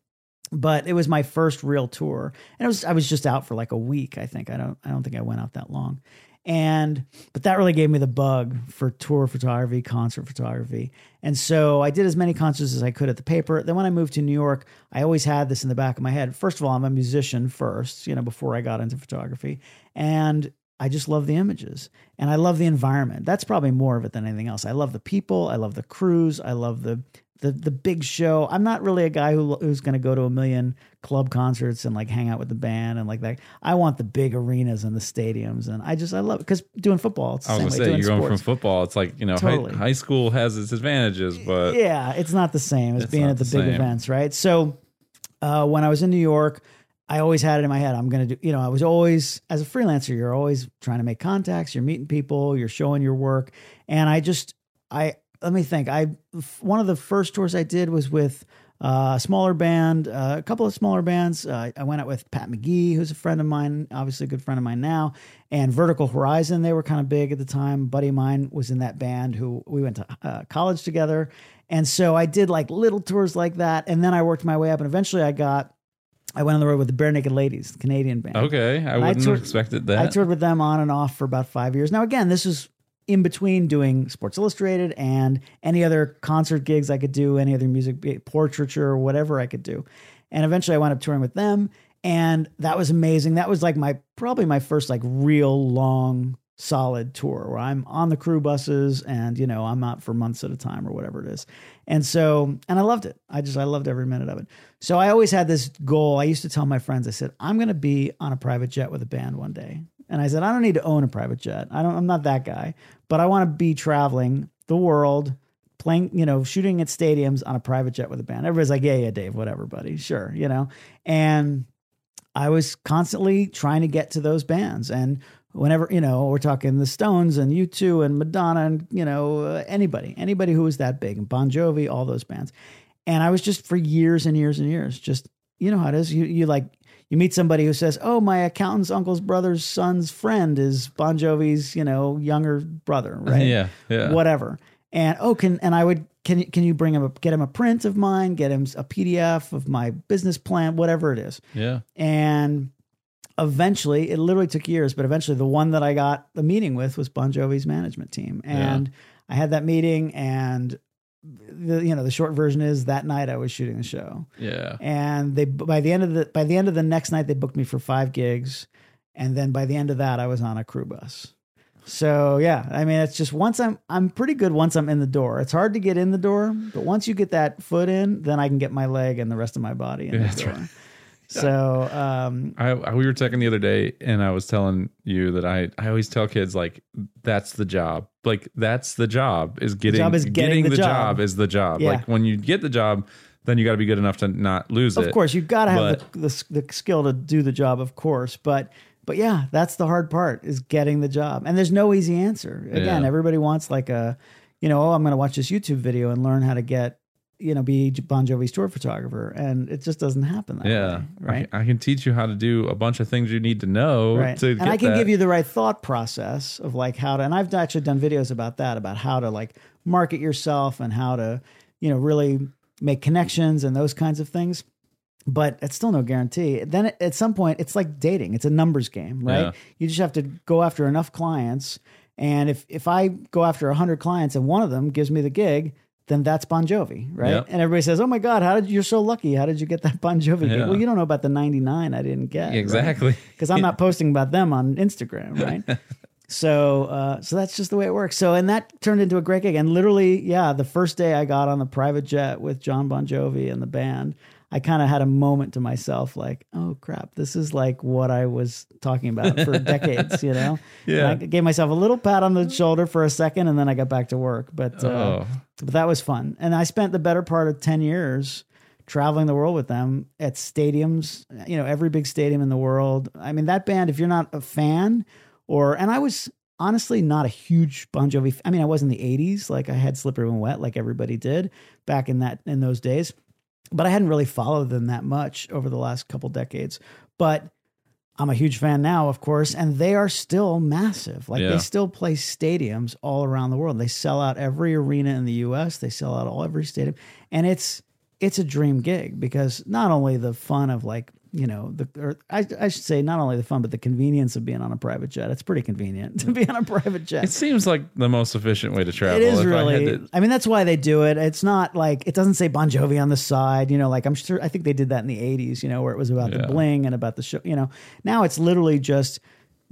But it was my first real tour, and it was I was just out for like a week. I think I don't I don't think I went out that long, and but that really gave me the bug for tour photography, concert photography. And so I did as many concerts as I could at the paper. Then when I moved to New York, I always had this in the back of my head. First of all, I'm a musician first, you know, before I got into photography. And I just love the images and I love the environment. That's probably more of it than anything else. I love the people, I love the crews, I love the the the big show. I'm not really a guy who who's going to go to a million club concerts and like hang out with the band and like that. I want the big arenas and the stadiums, and I just I love it because doing football. It's the I was gonna way say you're going from football. It's like you know, Totally. high, high school has its advantages, but yeah, it's not the same as being at the, the big events, right? So uh, when I was in New York, I always had it in my head. I'm going to do, you know, I was always, as a freelancer, you're always trying to make contacts, you're meeting people, you're showing your work. And I just, I, let me think. I, one of the first tours I did was with uh, a smaller band, uh, a couple of smaller bands. Uh, I went out with Pat McGee, who's a friend of mine, obviously a good friend of mine now, and Vertical Horizon. They were kind of big at the time. A buddy of mine was in that band who we went to uh, college together. And so I did like little tours like that. And then I worked my way up. And eventually I got, I went on the road with the Barenaked Ladies, the Canadian band. okay, I I wouldn't have toured- expected that. I toured with them on and off for about five years. Now, again, this is in between doing Sports Illustrated and any other concert gigs I could do, any other music eh, portraiture or whatever I could do. And eventually I wound up touring with them. And that was amazing. That was like my probably my first like real long solid tour where I'm on the crew buses and you know I'm out for months at a time or whatever it is. And so and I loved it. I just I loved every minute of it. So I always had this goal. I used to tell my friends I said I'm going to be on a private jet with a band one day. And I said I don't need to own a private jet. I don't I'm not that guy, but I want to be traveling the world playing, you know, shooting at stadiums on a private jet with a band. Everybody's like, "Yeah, yeah, Dave, whatever, buddy. Sure, you know." And I was constantly trying to get to those bands. And whenever, you know, we're talking the Stones and U2 and Madonna and, you know, uh, anybody, anybody who was that big and Bon Jovi, all those bands. And I was just for years and years and years, just, you know how it is. You, you like, you meet somebody who says, "Oh, my accountant's uncle's brother's son's friend is Bon Jovi's, you know, younger brother, right? Yeah, yeah. whatever." And oh, can and I would can you can you bring him a get him a print of mine, get him a PDF of my business plan, whatever it is. Yeah. And eventually, it literally took years, but eventually, the one that I got the meeting with was Bon Jovi's management team, and I had that meeting, and the you know the short version is that night I was shooting the show, Yeah. and they by the end of the by the end of the next night they booked me for five gigs, and then by the end of that I was on a crew bus. So yeah, I mean it's just once I'm I'm pretty good once I'm in the door. It's hard to get in the door, but once you get that foot in, then I can get my leg and the rest of my body in Yeah, the that's door. right. So um, I, I we were talking the other day, and I was telling you that I I always tell kids like that's the job, like that's the job is getting job is getting the the job. job is the job. Yeah. Like when you get the job, then you got to be good enough to not lose it. of course you've got to have the, the the skill to do the job, of course, but. But yeah, that's the hard part is getting the job. And there's no easy answer. Again, Yeah. everybody wants like a, you know, oh, I'm going to watch this YouTube video and learn how to get, you know, be Bon Jovi's tour photographer. And it just doesn't happen that Yeah, way. Right. I, I can teach you how to do a bunch of things you need to know right. to and I can that. give you the right thought process of like how to, and I've actually done videos about that, about how to like market yourself and how to, you know, really make connections and those kinds of things. But it's still no guarantee. Then at- some point, it's like dating. It's a numbers game, right? Yeah. You just have to go after enough clients. And if if I go after 100 clients and one of them gives me the gig, then that's Bon Jovi, right? Yep. And everybody says, "Oh my God, how did you, you're so lucky? How did you get that Bon Jovi? Yeah. Well, you don't know about the 99 I didn't get. exactly. because I'm not posting about them on Instagram, right? so, uh, so that's just the way it works. So, and that turned into a great gig. And literally, yeah, the first day I got on the private jet with John Bon Jovi and the band, I kind of had a moment to myself, like, oh crap, this is like what I was talking about for decades, you know? Yeah. And I gave myself a little pat on the shoulder for a second, and then I got back to work. But, uh, Oh. but that was fun. And I spent the better part of 10 years traveling the world with them at stadiums, you know, every big stadium in the world. I mean, that band, if you're not a fan or, and I was honestly not a huge Bon Jovi, I mean, I was in the 80s, like I had Slippery When Wet, like everybody did back in that, in those days. But I hadn't really followed them that much over the last couple decades. But I'm a huge fan now, of course, and they are still massive. Like Yeah. they still play stadiums all around the world. They sell out every arena in the U.S. They sell out all every stadium, and it's it's a dream gig because not only the fun of like you know the or I, I should say not only the fun but the convenience of being on a private jet. It's pretty convenient to be on a private jet. It seems like the most efficient way to travel. It is If I really. to- I, mean, that's why they do it. It's not like it doesn't say Bon Jovi on the side. You know, like I'm sure. I think they did that in the '80s. You know, where it was about the bling and about the show. You know, now it's literally just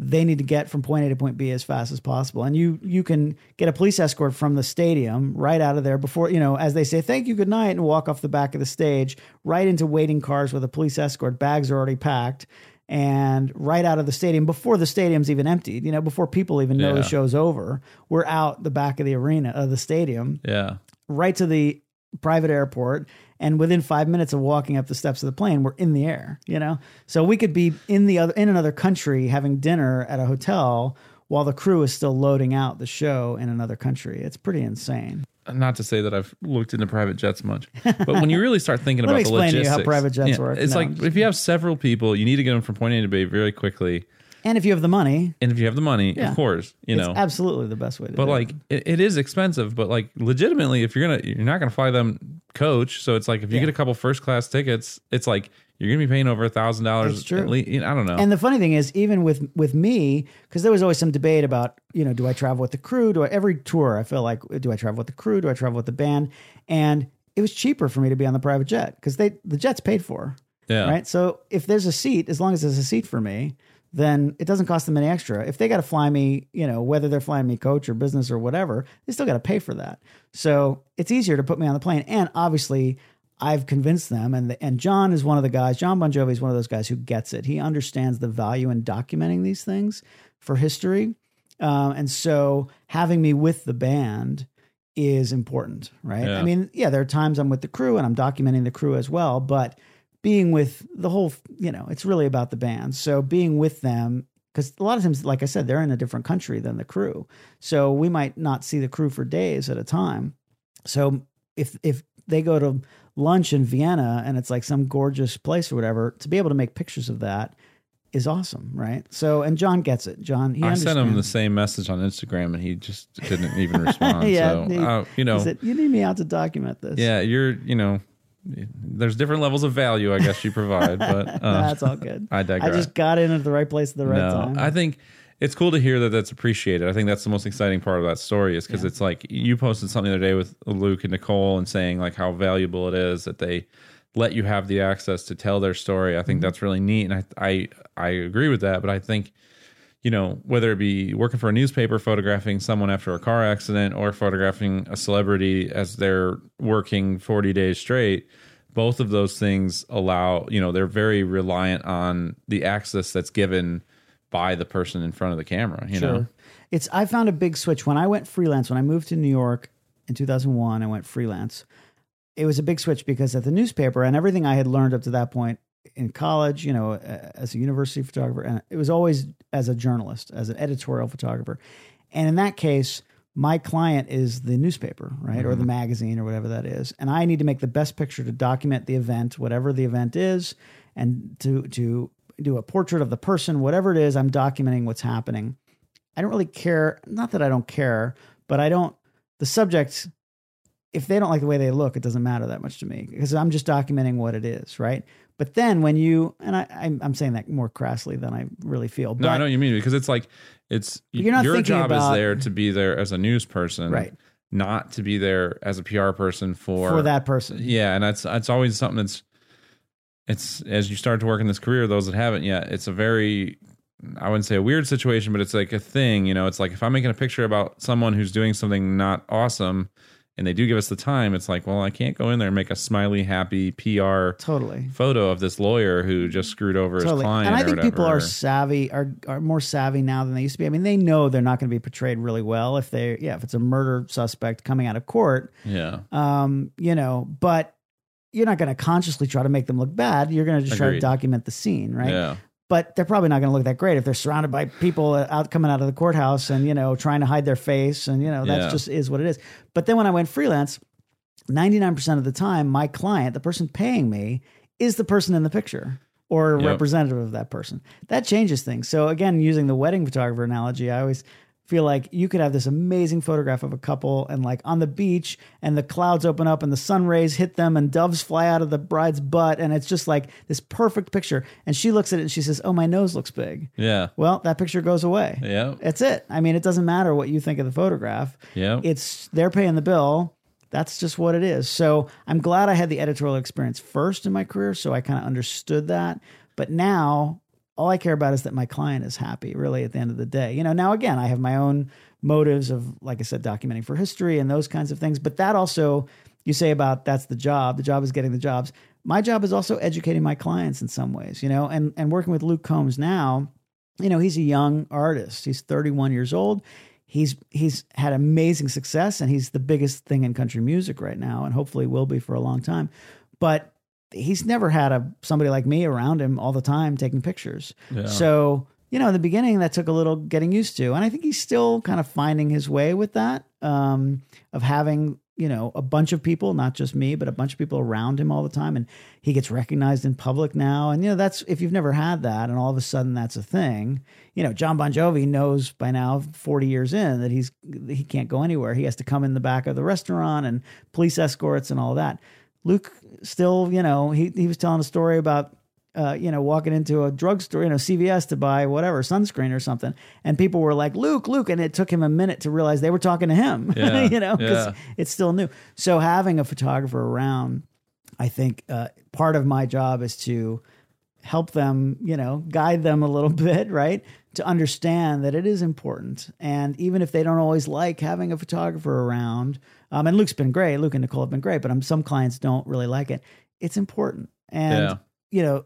they need to get from point A to point B as fast as possible, and you you can get a police escort from the stadium right out of there before you know, as they say, thank you, good night, and walk off the back of the stage right into waiting cars with a police escort. Bags are already packed. And right out of the stadium, before the stadium's even emptied, you know, before people even know the show's over, we're out the back of the arena of the stadium, yeah. right to the private airport. And within five minutes of walking up the steps of the plane, we're in the air, you know? So we could be in the other in another country having dinner at a hotel while the crew is still loading out the show in another country. It's pretty insane. Not to say that I've looked into private jets much, but when you really start thinking about the explain to you logistics, how private jets work. It's No, like if you have several people, you need to get them from point A to B very quickly, And if you have the money, and if you have the money, Yeah. of course, you it's know. absolutely the best way to but do like it. it, it is expensive but like legitimately if you're gonna you're not gonna fly them coach so it's like if you Yeah. get a couple first class tickets it's like you're gonna be paying over a thousand dollars at least i don't know And the funny thing is, even with with me, because there was always some debate about, you know, do I travel with the crew? Do I every tour? I feel like, do I travel with the crew? Do I travel with the band? And it was cheaper for me to be on the private jet because they the jet's paid for, yeah right? So if there's a seat, as long as there's a seat for me, then it doesn't cost them any extra. If they got to fly me, you know, whether they're flying me coach or business or whatever, they still got to pay for that. So it's easier to put me on the plane. And obviously, I've convinced them, and and John is one of the guys. John Bon Jovi is one of those guys who gets it. He understands the value in documenting these things for history, um, and so having me with the band is important, right? Yeah. I mean, yeah, there are times I'm with the crew and I'm documenting the crew as well, but being with the whole, you know, it's really about the band. So being with them, because a lot of times, like I said, they're in a different country than the crew. So we might not see the crew for days at a time. So if if they go to lunch in Vienna and it's like some gorgeous place or whatever, to be able to make pictures of that is awesome, right? So, and John gets it. John, he I sent him the same message on Instagram, and he just didn't even respond. Yeah, so he- uh, you know, said, "You need me out to document this." yeah, you're you know, there's different levels of value, I guess you provide, but uh, that's all good. I digress. I just got in at the right place at the right no, time. I think it's cool to hear that that's appreciated. I think that's the most exciting part of that story is because it's like you posted something the other day with Luke and Nicole and saying like how valuable it is that they let you have the access to tell their story. I think Mm-hmm. that's really neat, and I I I agree with that. But I think you know whether it be working for a newspaper, photographing someone after a car accident, or photographing a celebrity as they're working forty days straight. Both of those things allow, you know, they're very reliant on the access that's given by the person in front of the camera. You know, It's I found a big switch when I went freelance when I moved to New York in 2001 I went freelance. It was a big switch because at the newspaper and everything I had learned up to that point in college, you know, as a university photographer and it was always as a journalist, as an editorial photographer. And in that case, my client is the newspaper, right? Or the mm-hmm. magazine or whatever that is. And I need to make the best picture to document the event, whatever the event is, and to to do a portrait of the person, whatever it is, I'm documenting what's happening. I don't really care. Not that I don't care, but I don't. The subject, if they don't like the way they look, it doesn't matter that much to me because I'm just documenting what it is, right? But then when you and I, I'm, I'm saying that more crassly than I really feel. no, but, I know what you mean because it's like it's You're not your job about- is there to be there as a news person, Right. Not to be there as a PR person for for that person. Yeah, and that's that's always something that's it's as you start to work in this career, those that haven't yet, it's a very I wouldn't say a weird situation, but it's like a thing, you know, it's like if I'm making a picture about someone who's doing something not awesome and they do give us the time, it's like, well, I can't go in there and make a smiley, happy PR Totally. photo of this lawyer who just screwed over his client. And I think people are savvy, are are more savvy now than they used to be. I mean, they know they're not going to be portrayed really well if they, yeah, if it's a murder suspect coming out of court. yeah, um, you know, but you're not going to consciously try to make them look bad. You're going to just try to document the scene, right? yeah, But they're probably not going to look that great if they're surrounded by people out coming out of the courthouse and you know trying to hide their face and you know that's Yeah. just is what it is. But then when I went freelance, 99% of the time, my client, the person paying me, is the person in the picture or a Yep. representative of that person. That changes things. So again, using the wedding photographer analogy, I always feel like you could have this amazing photograph of a couple and like on the beach and the clouds open up and the sun rays hit them and doves fly out of the bride's butt and it's just like this perfect picture. And she looks at it and she says oh my nose looks big. Yeah, well that picture goes away. Yeah, it's it. I mean it doesn't matter what you think of the photograph. Yeah. it's they're paying the bill. That's just what it is. So i'm glad i had the editorial experience first in my career so i kind of understood that. But now all i care about is that my client is happy really at the end of the day. You know now again i have my own motives of like i said documenting for history and those kinds of things. But that also you say about that's the job the job is getting the jobs. My job is also educating my clients in some ways you know and and working with luke combs now you know he's a young artist. He's 31 years old. He's he's had amazing success and he's the biggest thing in country music right now and hopefully will be for a long time. But he's never had a somebody like me around him all the time taking pictures. Yeah. so you know in the beginning that took a little getting used to. And i think he's still kind of finding his way with that um, of having you know a bunch of people not just me but a bunch of people around him all the time. And he gets recognized in public now. And you know that's if you've never had that and all of a sudden that's a thing you know john bon jovi knows by now 40 years in that he's he can't go anywhere. He has to come in the back of the restaurant and police escorts and all that luke still you know he, he was telling a story about uh, you know, walking into a drugstore, you know, CVS to buy whatever sunscreen or something, and people were like, "Luke, Luke," and it took him a minute to realize they were talking to him. Yeah, you know, because yeah. it's still new. So having a photographer around, I think uh, part of my job is to help them, you know, guide them a little bit, right, to understand that it is important, and even if they don't always like having a photographer around, um, and Luke's been great, Luke and Nicole have been great, but um, some clients don't really like it. It's important, and Yeah. you know,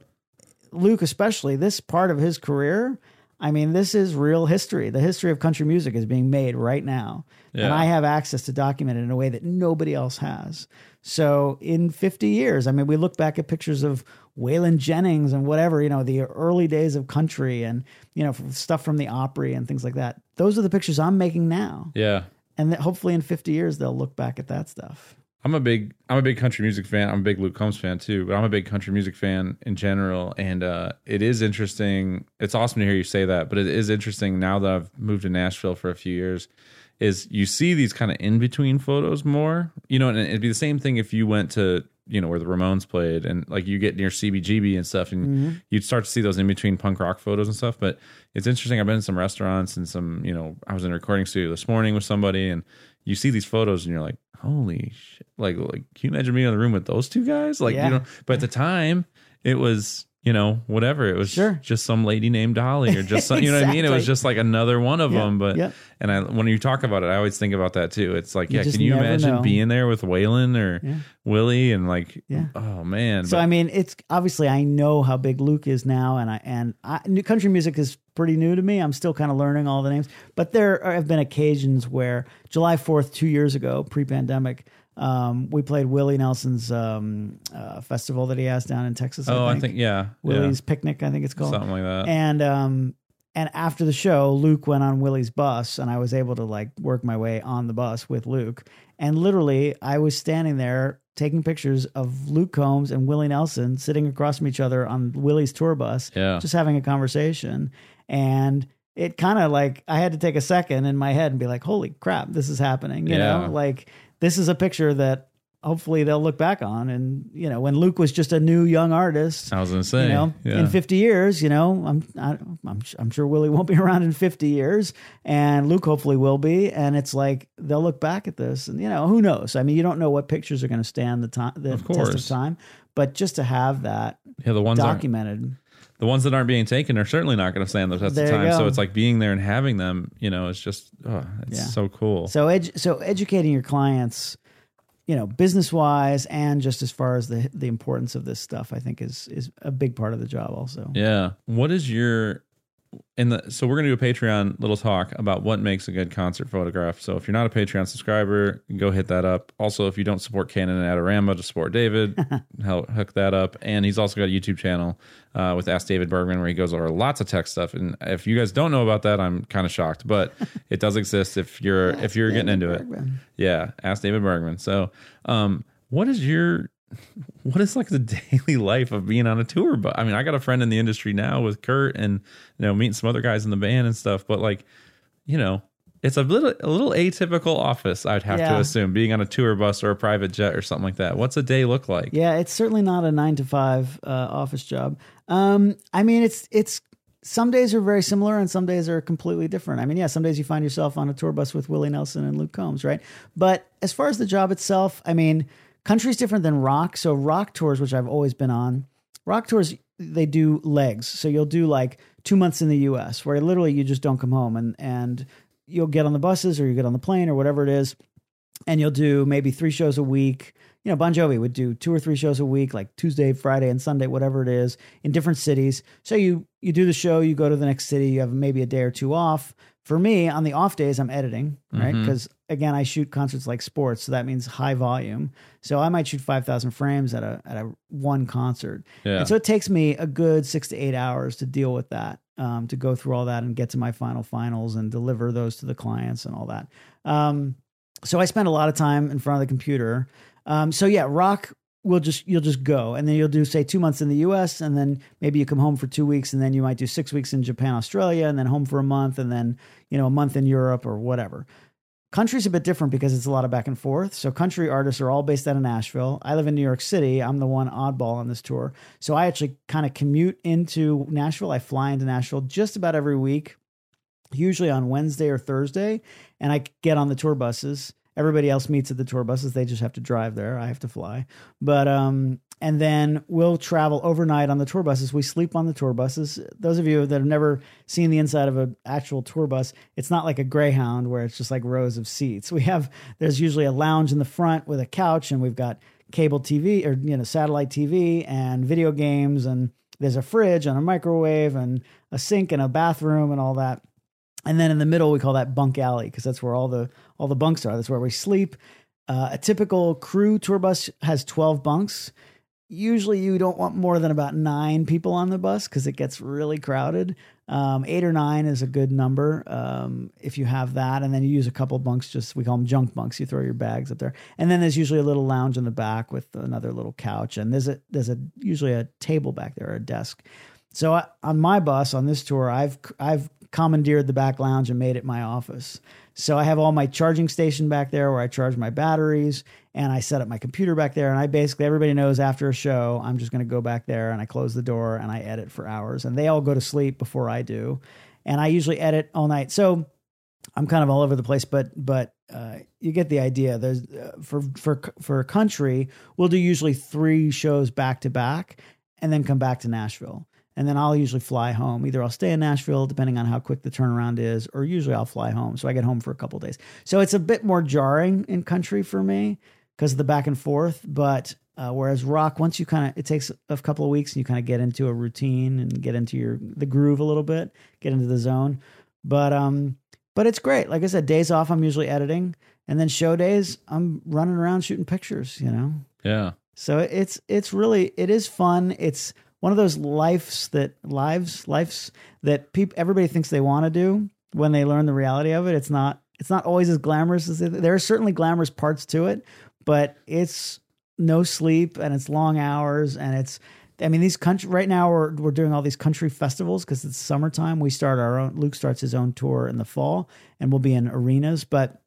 Luke, especially this part of his career, I mean, this is real history. The history of country music is being made right now. And I have access to document it in a way that nobody else has. So in 50 years, I mean, we look back at pictures of Waylon Jennings and whatever, you know, the early days of country and, you know, stuff from the Opry and things like that. Those are the pictures I'm making now. yeah. And that hopefully in 50 years, they'll look back at that stuff. I'm a big I'm a big country music fan. I'm a big Luke Combs fan too, but I'm a big country music fan in general. And uh, it is interesting. It's awesome to hear you say that, but it is interesting now that I've moved to Nashville for a few years. Is you see these kind of in between photos more, you know, and it'd be the same thing if you went to you know where the Ramones played and like you get near CBGB and stuff, and mm-hmm. you'd start to see those in between punk rock photos and stuff. But it's interesting. I've been in some restaurants and some, you know, I was in a recording studio this morning with somebody, and you see these photos and you're like, holy shit! Like, like can you imagine being in the room with those two guys? Like, Yeah. you know, but at the time it was. You know, whatever. It was Sure. just some lady named Dolly, or just some, you know what I mean. It was just like another one of Yeah, them. But yeah. and I, when you talk about it, I always think about that too. It's like, You yeah, can you imagine know. being there with Waylon or Yeah. Willie and like, Yeah. oh man. So But- I mean, it's obviously I know how big Luke is now, and I and I, new country music is pretty new to me. I'm still kind of learning all the names, but there have been occasions where July 4th, two years ago, pre-pandemic, um, we played Willie Nelson's um, uh, festival that he has down in Texas. oh, I think yeah, Willie's Picnic, I think it's called. something like that. And um and after the show, Luke went on Willie's bus and I was able to like work my way on the bus with Luke. And literally I was standing there taking pictures of Luke Combs and Willie Nelson sitting across from each other on Willie's tour bus, yeah, just having a conversation. And it kind of like I had to take a second in my head and be like, holy crap, this is happening. You Yeah. know, like this is a picture that hopefully they'll look back on. And, you know, when Luke was just a new young artist, I was gonna say, you know, yeah. in 50 years, you know, I'm, I, I'm, I'm sure Willie won't be around in 50 years and Luke hopefully will be. And it's like, they'll look back at this and, you know, who knows? I mean, you don't know what pictures are going to stand the time, the Of test of time, but just to have that yeah, the ones documented. The ones that aren't being taken are certainly not going to stand the test There of time. So it's like being there and having them. You know, it's just oh, it's Yeah. so cool. So, edu- so educating your clients, you know, business wise and just as far as the, the importance of this stuff, I think is, is a big part of the job also. Yeah. What is your in the so we're gonna do a Patreon little talk about what makes a good concert photograph. So if you're not a Patreon subscriber, go hit that up. Also, if you don't support Canon and Adorama to support David, help hook that up. And he's also got a YouTube channel uh, with Ask David Bergman where he goes over lots of tech stuff. And if you guys don't know about that, I'm kind of shocked, but it does exist if you're if you're getting into it. Yeah, ask David Bergman. So, um, what is your what is like the daily life of being on a tour? But I mean, I got a friend in the industry now with Kurt, and you know, meeting some other guys in the band and stuff. But like, you know, it's a little a little atypical office. I'd have to assume being on a tour bus or a private jet or something like that. What's a day look like? Yeah, it's certainly not a nine to five uh, office job. Um, I mean, it's it's some days are very similar and some days are completely different. I mean, yeah, some days you find yourself on a tour bus with Willie Nelson and Luke Combs, right? But as far as the job itself, I mean, country's different than rock. So rock tours, which I've always been on, rock tours they do legs. So you'll do like two months in the U.S. where literally you just don't come home and and you'll get on the buses or you get on the plane or whatever it is and you'll do maybe three shows a week. You know, Bon Jovi would do two or three shows a week, like Tuesday, Friday, and Sunday, whatever it is, in different cities. So you you do the show, you go to the next city, you have maybe a day or two off. For me, on the off days, I'm editing, right? Because again, I shoot concerts like sports, so that means high volume. So I might shoot five thousand frames at a at a one concert, Yeah. and so it takes me a good six to eight hours to deal with that, um, to go through all that and get to my final finals and deliver those to the clients and all that. Um, so I spend a lot of time in front of the computer. Um, so yeah, rock will just you'll just go and then you'll do say two months in the US and then maybe you come home for two weeks and then you might do six weeks in Japan, Australia, and then home for a month and then you know a month in Europe or whatever. Country's a bit different because it's a lot of back and forth. So country artists are all based out of Nashville. I live in New York City. I'm the one oddball on this tour. So I actually kind of commute into Nashville. I fly into Nashville just about every week, usually on Wednesday or Thursday, and I get on the tour buses. Everybody else meets at the tour buses. They just have to drive there. I have to fly. But um and then we'll travel overnight on the tour buses. We sleep on the tour buses. Those of you that have never seen the inside of an actual tour bus, it's not like a Greyhound where it's just like rows of seats. We have there's usually a lounge in the front with a couch and we've got cable TV or you know satellite TV and video games and there's a fridge and a microwave and a sink and a bathroom and all that. And then in the middle, we call that bunk alley because that's where all the all the bunks are. That's where we sleep. Uh, a typical crew tour bus has twelve bunks. usually you don't want more than about nine people on the bus because it gets really crowded. Um, eight or nine is a good number um, if you have that, and then you use a couple bunks. Just we call them junk bunks. You throw your bags up there, and then there's usually a little lounge in the back with another little couch, and there's a there's a usually a table back there, or a desk. So I, on my bus on this tour, I've I've commandeered the back lounge and made it my office. So I have all my charging station back there where I charge my batteries and I set up my computer back there. And I basically, everybody knows after a show, I'm just going to go back there and I close the door and I edit for hours. And they all go to sleep before I do. And I usually edit all night. So I'm kind of all over the place, but but uh, you get the idea. There's uh, for for for a country, we'll do usually three shows back to back, and then come back to Nashville and then I'll usually fly home. Either I'll stay in Nashville, depending on how quick the turnaround is, or usually I'll fly home. So I get home for a couple days. So it's a bit more jarring in country for me because of the back and forth. But uh, whereas rock, once you kind of, it takes a couple of weeks and you kind of get into a routine and get into your the groove a little bit, get into the zone. But um, but it's great. Like I said, days off, I'm usually editing, and then show days, I'm running around shooting pictures. You know. Yeah. So it's it's really it is fun. It's one of those lives that lives lives that people everybody thinks they want to do when they learn the reality of it. It's not it's not always as glamorous as it, there are certainly glamorous parts to it, but it's no sleep and it's long hours and it's I mean these country right now we're we're doing all these country festivals because it's summertime. We start our own Luke starts his own tour in the fall and we'll be in arenas, but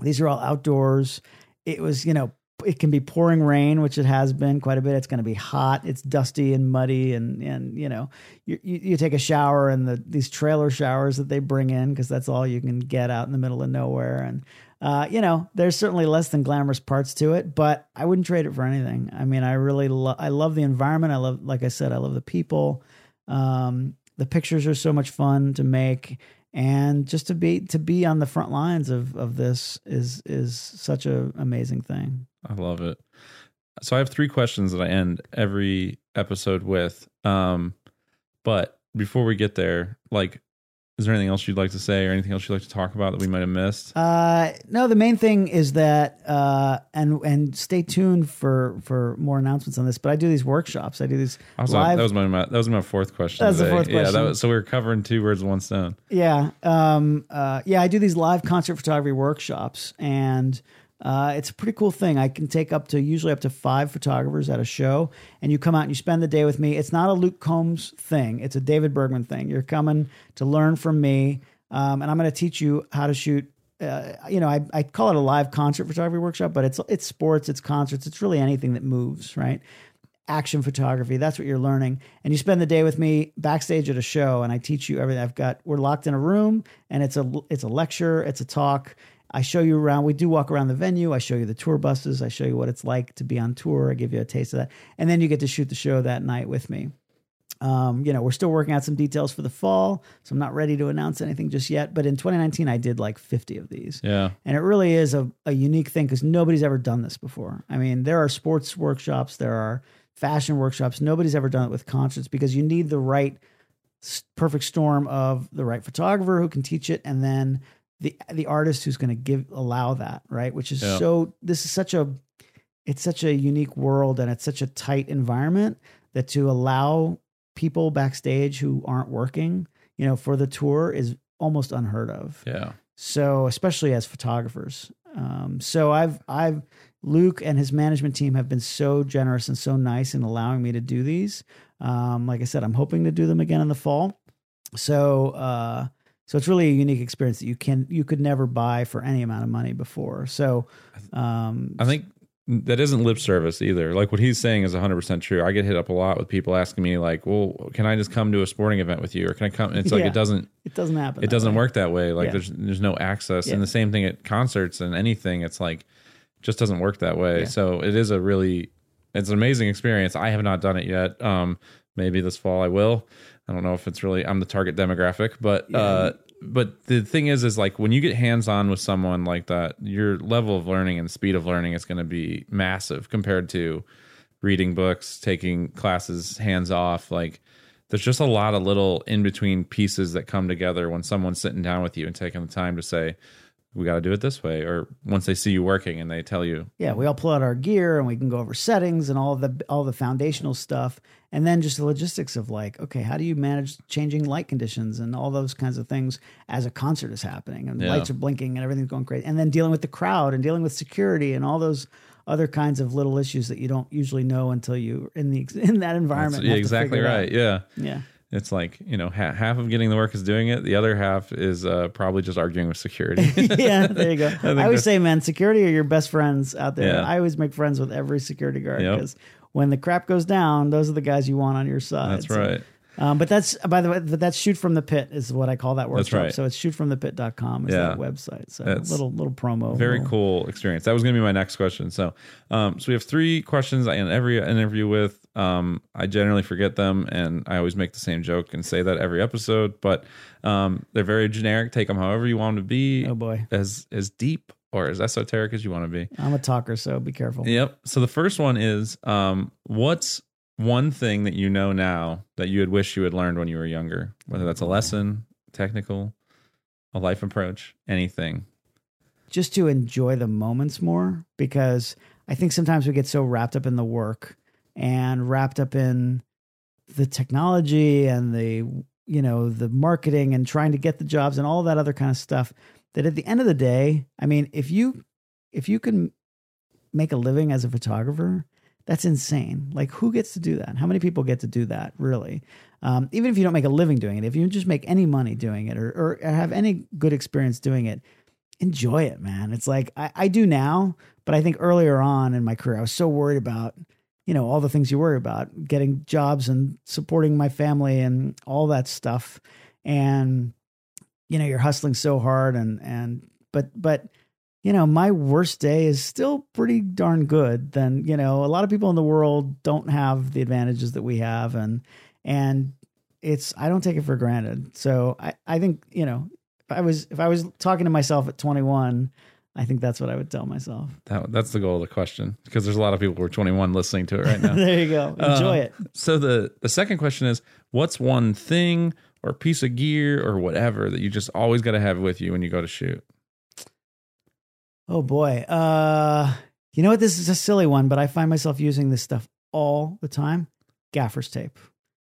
these are all outdoors. It was, you know, it can be pouring rain, which it has been quite a bit. It's going to be hot. It's dusty and muddy, and and you know, you you, you take a shower and the these trailer showers that they bring in because that's all you can get out in the middle of nowhere. And uh, you know, there's certainly less than glamorous parts to it, but I wouldn't trade it for anything. I mean, I really love. I love the environment. I love, like I said, I love the people. Um, the pictures are so much fun to make and just to be to be on the front lines of of this is is such an amazing thing. I love it. So I have three questions that I end every episode with. Um, but before we get there, like is there anything else you'd like to say or anything else you'd like to talk about that we might have missed? Uh, no, the main thing is that, uh, and and stay tuned for for more announcements on this. But I do these workshops. I do these also, live. That was my, that was my fourth question. That was the fourth yeah, question. Yeah, so we are covering two birds one stone. Yeah, um, uh, yeah. I do these live concert photography workshops, and uh, it's a pretty cool thing. I can take up to usually up to five photographers at a show, and you come out and you spend the day with me. It's not a Luke Combs thing; it's a David Bergman thing. You're coming to learn from me, um, and I'm going to teach you how to shoot. Uh, you know, I, I call it a live concert photography workshop, but it's it's sports, it's concerts, it's really anything that moves, right? Action photography. That's what you're learning, and you spend the day with me backstage at a show, and I teach you everything. I've got we're locked in a room, and it's a it's a lecture, it's a talk I show you around. We do walk around the venue. I show you the tour buses. I show you what it's like to be on tour. I give you a taste of that. And then you get to shoot the show that night with me. Um, you know, we're still working out some details for the fall, so I'm not ready to announce anything just yet. But in 2019, I did like 50 of these. Yeah. And it really is a, a unique thing because nobody's ever done this before. I mean, there are sports workshops, there are fashion workshops. Nobody's ever done it with concerts because you need the right perfect storm of the right photographer who can teach it and then the the artist who's going to give allow that right? Which is yeah. so this is such a it's such a unique world and it's such a tight environment that to allow people backstage who aren't working you know for the tour is almost unheard of. Yeah. So especially as photographers. Um, so i've i've luke and his management team have been so generous and so nice in allowing me to do these. Um, like i said i'm hoping to do them again in the fall. So uh, so it's really a unique experience that you can you could never buy for any amount of money before. So um, I think that isn't lip service either. Like what he's saying is 100% true. I get hit up a lot with people asking me like, "Well, can I just come to a sporting event with you or can I come?" it's like yeah. it doesn't it doesn't happen. It doesn't way. work that way. Like yeah. there's there's no access. Yeah. And the same thing at concerts and anything, it's like just doesn't work that way. So it is a really it's an amazing experience. I have not done it yet. Um maybe this fall I will. I don't know if it's really I'm the target demographic, but yeah. uh, but the thing is, is like when you get hands on with someone like that, your level of learning and speed of learning is going to be massive compared to reading books, taking classes hands off. Like there's just a lot of little in between pieces that come together when someone's sitting down with you and taking the time to say, we got to do it this way. Or once they see you working and they tell you, Yeah, we all pull out our gear and we can go over settings and all the all the foundational stuff, and then just the logistics of like, okay, how do you manage changing light conditions and all those kinds of things as a concert is happening and Yeah. lights are blinking and everything's going crazy, and then dealing with the crowd and dealing with security and all those other kinds of little issues that you don't usually know until you in the in that environment. yeah, exactly it out. right. Yeah. Yeah. It's like, you know, ha- half of getting the work is doing it. The other half is uh, probably just arguing with security. yeah, there you go. I, think always say, man, security are your best friends out there. Yeah. I always make friends with every security guard Yep. When the crap goes down, those are the guys you want on your side. That's So, right. Um, but that's by the way, that's shoot from the pit is what I call that workshop. right. So it's shootfromthepit.com is Yeah. that website. So That's little little promo. Very little- cool experience. That was going to be my next question. So, um, so we have three questions I end every interview with. Um, I generally forget them, and I always make the same joke and say that every episode. But um, they're very generic. Take them however you want them to be. Oh boy, As as deep or as esoteric as you want to be. I'm a talker, so be careful. Yep. So the first one is, um, what's one thing that you know now that you had wish you had learned when you were younger? Whether that's a lesson, technical, a life approach, anything. just to enjoy the moments more because I think sometimes we get so wrapped up in the work and wrapped up in the technology and the you know the marketing and trying to get the jobs and all that other kind of stuff that at the end of the day I mean if you if you can make a living as a photographer that's insane like who gets to do that how many people get to do that really um, even if you don't make a living doing it if you just make any money doing it or, or have any good experience doing it enjoy it, man. It's like I, I do now, but I think earlier on in my career, I was so worried about, you know, all the things you worry about, getting jobs and supporting my family and all that stuff. And, you know, you're hustling so hard and, and, but, but, you know, my worst day is still pretty darn good. Then, you know, a lot of people in the world don't have the advantages that we have. And, and it's, I don't take it for granted. So I, I think, you know, if I was if I was talking to myself at 21, I think that's what I would tell myself. That, that's the goal of the question because there's a lot of people who are 21 listening to it right now. there you go. Enjoy Uh, it. So the the second question is, what's one thing or piece of gear or whatever that you just always got to have with you when you go to shoot? Oh boy. Uh you know what? This is a silly one, but I find myself using this stuff all the time. Gaffer's tape.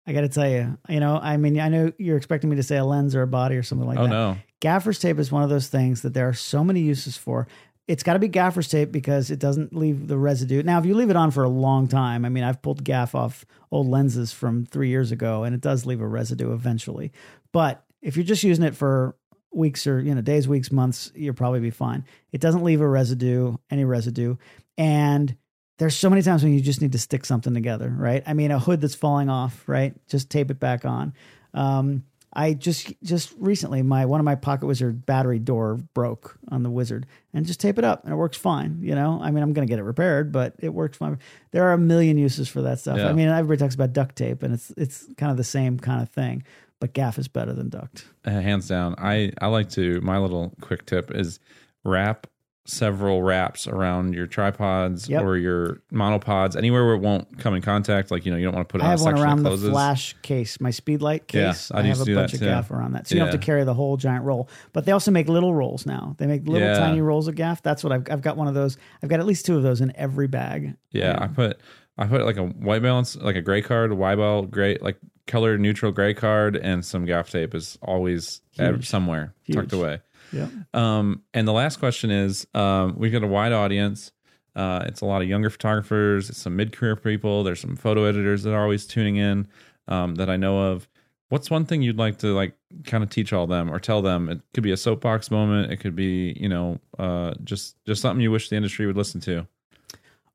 I got to tell you, you know, I mean, I know you're expecting me to say a lens or a body or something like oh that. no, Gaffer's tape is one of those things that there are so many uses for. It's got to be gaffer's tape because it doesn't leave the residue. Now, if you leave it on for a long time, I mean, I've pulled gaff off old lenses from three years ago, and it does leave a residue eventually. But if you're just using it for weeks or you know days, weeks, months, you'll probably be fine. It doesn't leave a residue, any residue, and there's so many times when you just need to stick something together, right? I mean, a hood that's falling off, right? Just tape it back on. Um, I just just recently my one of my Pocket Wizard battery door broke on the Wizard, and just tape it up, and it works fine. You know, I mean, I'm going to get it repaired, but it works fine. There are a million uses for that stuff. Yeah. I mean, everybody talks about duct tape, and it's it's kind of the same kind of thing, but gaff is better than duct. Uh, hands down. I I like to. My little quick tip is wrap several wraps around your tripods Yep. or your monopods anywhere where it won't come in contact. Like you know, you don't want to put it I on have a one around the flash case, my speedlight Yeah, case. I I, have a bunch of gaff around that, so you don't have to carry the whole giant roll. But they also make little rolls now. They make little Yeah. tiny rolls of gaff. That's what I've I've got one of those. I've got at least two of those in every bag. Yeah, I put I put like a white balance, like a gray card, a WhiBal gray, like color neutral gray card, and some gaff tape is always ev- Huge. somewhere tucked away. Yeah. Um, and the last question is, um, we've got a wide audience. Uh, it's a lot of younger photographers. It's some mid-career people. There's some photo editors that are always tuning in um, that I know of. What's one thing you'd like to like kind of teach all them or tell them? It could be a soapbox moment. It could be you know uh, just just something you wish the industry would listen to.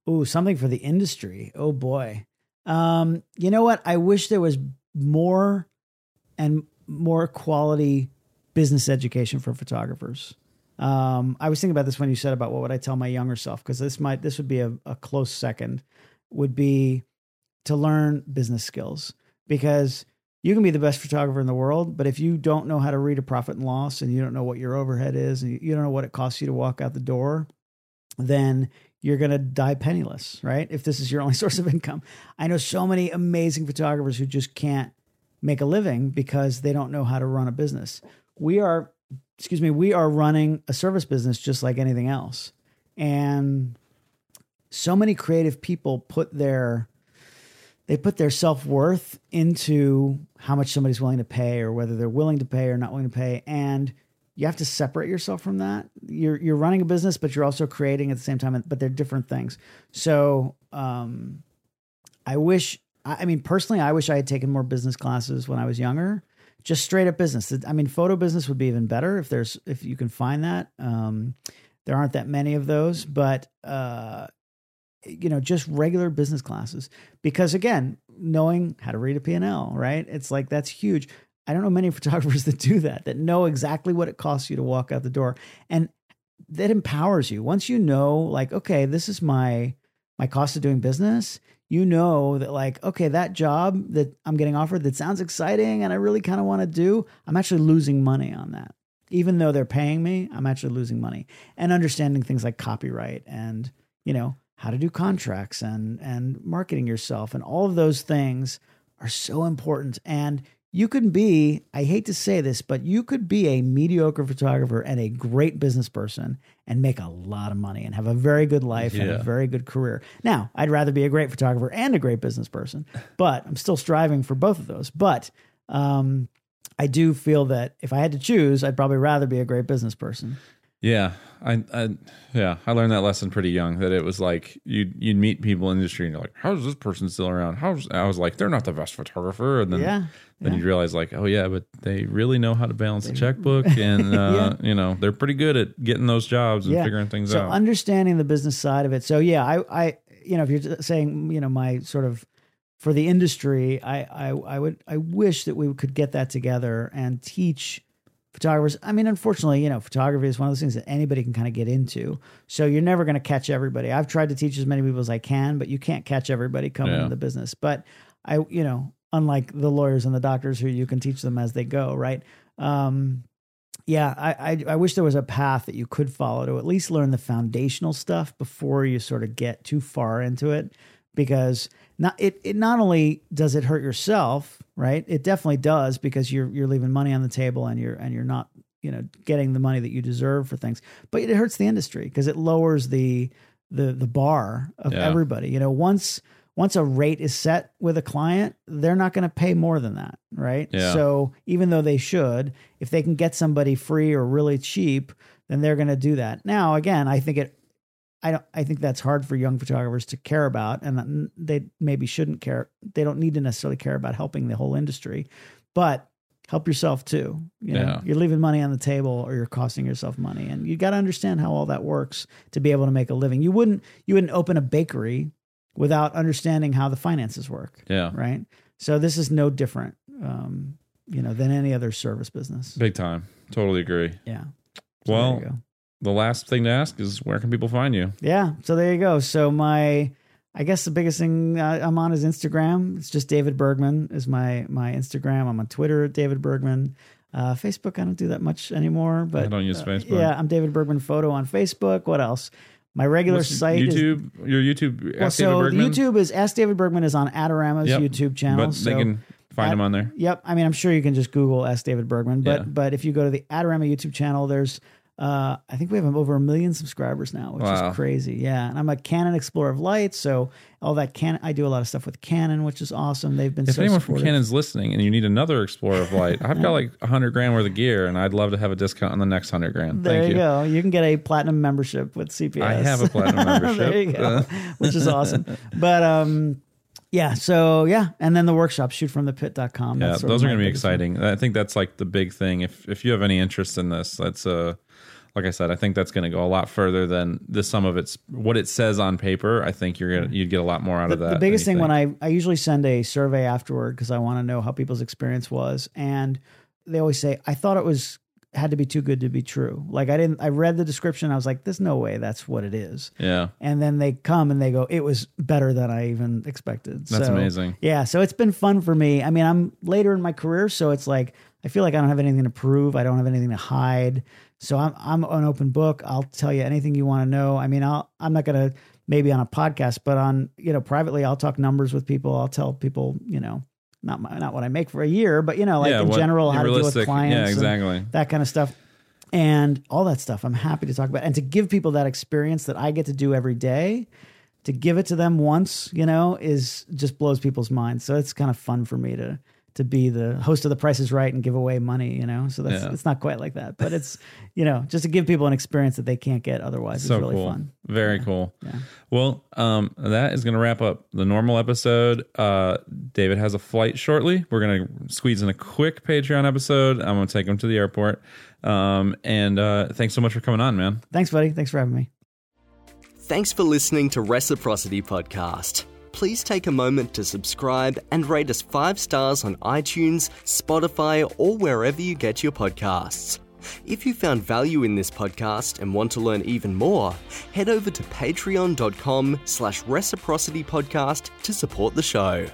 Oh, something for the industry. Oh boy. Um, you know what? I wish there was more and more quality business education for photographers. Um, I was thinking about this when you said about what would I tell my younger self because this might this would be a, a close second. Would be to learn business skills because you can be the best photographer in the world, but if you don't know how to read a profit and loss and you don't know what your overhead is and you don't know what it costs you to walk out the door, then you're going to die penniless, right? If this is your only source of income. I know so many amazing photographers who just can't make a living because they don't know how to run a business. We are excuse me, we are running a service business just like anything else. And so many creative people put their they put their self-worth into how much somebody's willing to pay or whether they're willing to pay or not willing to pay. And you have to separate yourself from that. You're you're running a business but you're also creating at the same time but they're different things. So um i wish i mean personally i wish i had taken more business classes when i was younger just straight up business. I mean photo business would be even better if there's if you can find that. Um there aren't that many of those but uh you know just regular business classes. Because again knowing how to read a p&l right? It's like that's huge. I don't know many photographers that do that that know exactly what it costs you to walk out the door. And that empowers you. Once you know like okay this is my my cost of doing business you know that like okay that job that i'm getting offered that sounds exciting and i really kind of want to do i'm actually losing money on that. Even though they're paying me i'm actually losing money. And understanding things like copyright and you know how to do contracts and and marketing yourself and all of those things are so important. And you can be i hate to say this but you could be a mediocre photographer and a great business person and make a lot of money and have a very good life and a very good career. Now i'd rather be a great photographer and a great business person but i'm still striving for both of those. But um, i do feel that if i had to choose i'd probably rather be a great business person Yeah, I, I, yeah, I learned that lesson pretty young. That it was like you you'd meet people in the industry and you're like, how's this person still around? How's I was like, they're not the best photographer, and then yeah then yeah. you realize like, oh yeah, but they really know how to balance a checkbook, and uh, you know they're pretty good at getting those jobs and figuring things so out. understanding the business side of it. So yeah, I, I, you know, if you're saying, you know, my sort of for the industry, I, I, I would, I wish that we could get that together and teach photographers. I mean, unfortunately, you know, photography is one of those things that anybody can kind of get into. So you're never going to catch everybody. I've tried to teach as many people as I can, but you can't catch everybody coming Yeah. into the business. But I, you know, unlike the lawyers and the doctors who you can teach them as they go, right? Um, yeah, I, I I wish there was a path that you could follow to at least learn the foundational stuff before you sort of get too far into it, because not it, it not only does it hurt yourself, right? It definitely does because you're you're leaving money on the table and you're and you're not you know getting the money that you deserve for things, but it hurts the industry because it lowers the the the bar of Yeah. everybody. You know, once once a rate is set with a client, they're not going to pay more than that, right? Yeah. So even though they should, if they can get somebody free or really cheap, then they're going to do that. Now, again, I think it I don't I think that's hard for young photographers to care about and they maybe shouldn't care. They don't need to necessarily care about helping the whole industry, but help yourself too. You know, Yeah. you're leaving money on the table or you're costing yourself money and you got to understand how all that works to be able to make a living. You wouldn't you wouldn't open a bakery without understanding how the finances work, yeah, right? So this is no different um, you know, than any other service business. big time. Totally agree. Yeah. So there you Well, go. The last thing to ask is where can people find you? Yeah. So there you go. So my, I guess the biggest thing uh, I'm on is Instagram. It's just David Bergman is my my Instagram. I'm on Twitter at David Bergman. Uh, Facebook, I don't do that much anymore. But I don't use uh, Facebook. yeah, I'm David Bergman Photo on Facebook. What else? My regular What's site is YouTube. your YouTube. well, so David Bergman? YouTube is Ask David Bergman is on Adorama's Yep. YouTube channel. but so they can find at- him on there. Yep. I mean, I'm sure you can just Google Ask David Bergman, but Yeah. but if you go to the Adorama YouTube channel, there's uh, I think we have over a million subscribers now, which Wow. is crazy. Yeah, and I'm a Canon Explorer of Light, so all that Canon. I do a lot of stuff with Canon, which is awesome. They've been If so anyone from. Canon's listening and you need another Explorer of Light, I've got like a hundred grand worth of gear, and I'd love to have a discount on the next hundred grand. There Thank you, go. You can get a platinum membership with CPS. I have a platinum membership. there you go, which is awesome. But um, yeah. So yeah, and then the workshop shootfromthepit.com. Yeah, those are going to be biggest one. exciting. I think that's like the big thing. If if you have any interest in this, that's uh like I said, I think that's going to go a lot further than the sum of its what it says on paper. I think you're gonna you'd get a lot more out the, of that. the biggest thing when. I, I usually send a survey afterward because I want to know how people's experience was. And they always say, I thought it was had to be too good to be true. Like I didn't I read the description, I was like, there's no way that's what it is. yeah, And then they come and they go, it was better than I even expected. That's So, amazing. Yeah. So it's been fun for me. I mean, I'm later in my career, so it's like I feel like I don't have anything to prove. I don't have anything to hide. So I'm I'm an open book. I'll tell you anything you want to know. I mean, I'll I'm not gonna maybe on a podcast, but on you know privately, I'll talk numbers with people. I'll tell people you know not my, not what I make for a year, but you know like yeah, in what- general how to deal with clients, Yeah, exactly. that kind of stuff. and all that stuff. I'm happy to talk about and to give people that experience that I get to do every day. To give it to them once, you know, is just blows people's minds. So it's kind of fun for me to to be the host of The Price is Right and give away money, you know. So that's Yeah. it's not quite like that, but it's you know just to give people an experience that they can't get otherwise. so is really cool. fun. Very cool. Well, um, that is going to wrap up the normal episode. Uh, David has a flight shortly. We're going to squeeze in a quick Patreon episode. I'm going to take him to the airport. Um, and uh, thanks so much for coming on, man. Thanks, buddy. Thanks for having me. Thanks for listening to Reciprocity Podcast. Please take a moment to subscribe and rate us five stars on iTunes, Spotify, or wherever you get your podcasts. If you found value in this podcast and want to learn even more, head over to patreon.com slash reciprocity podcast to support the show.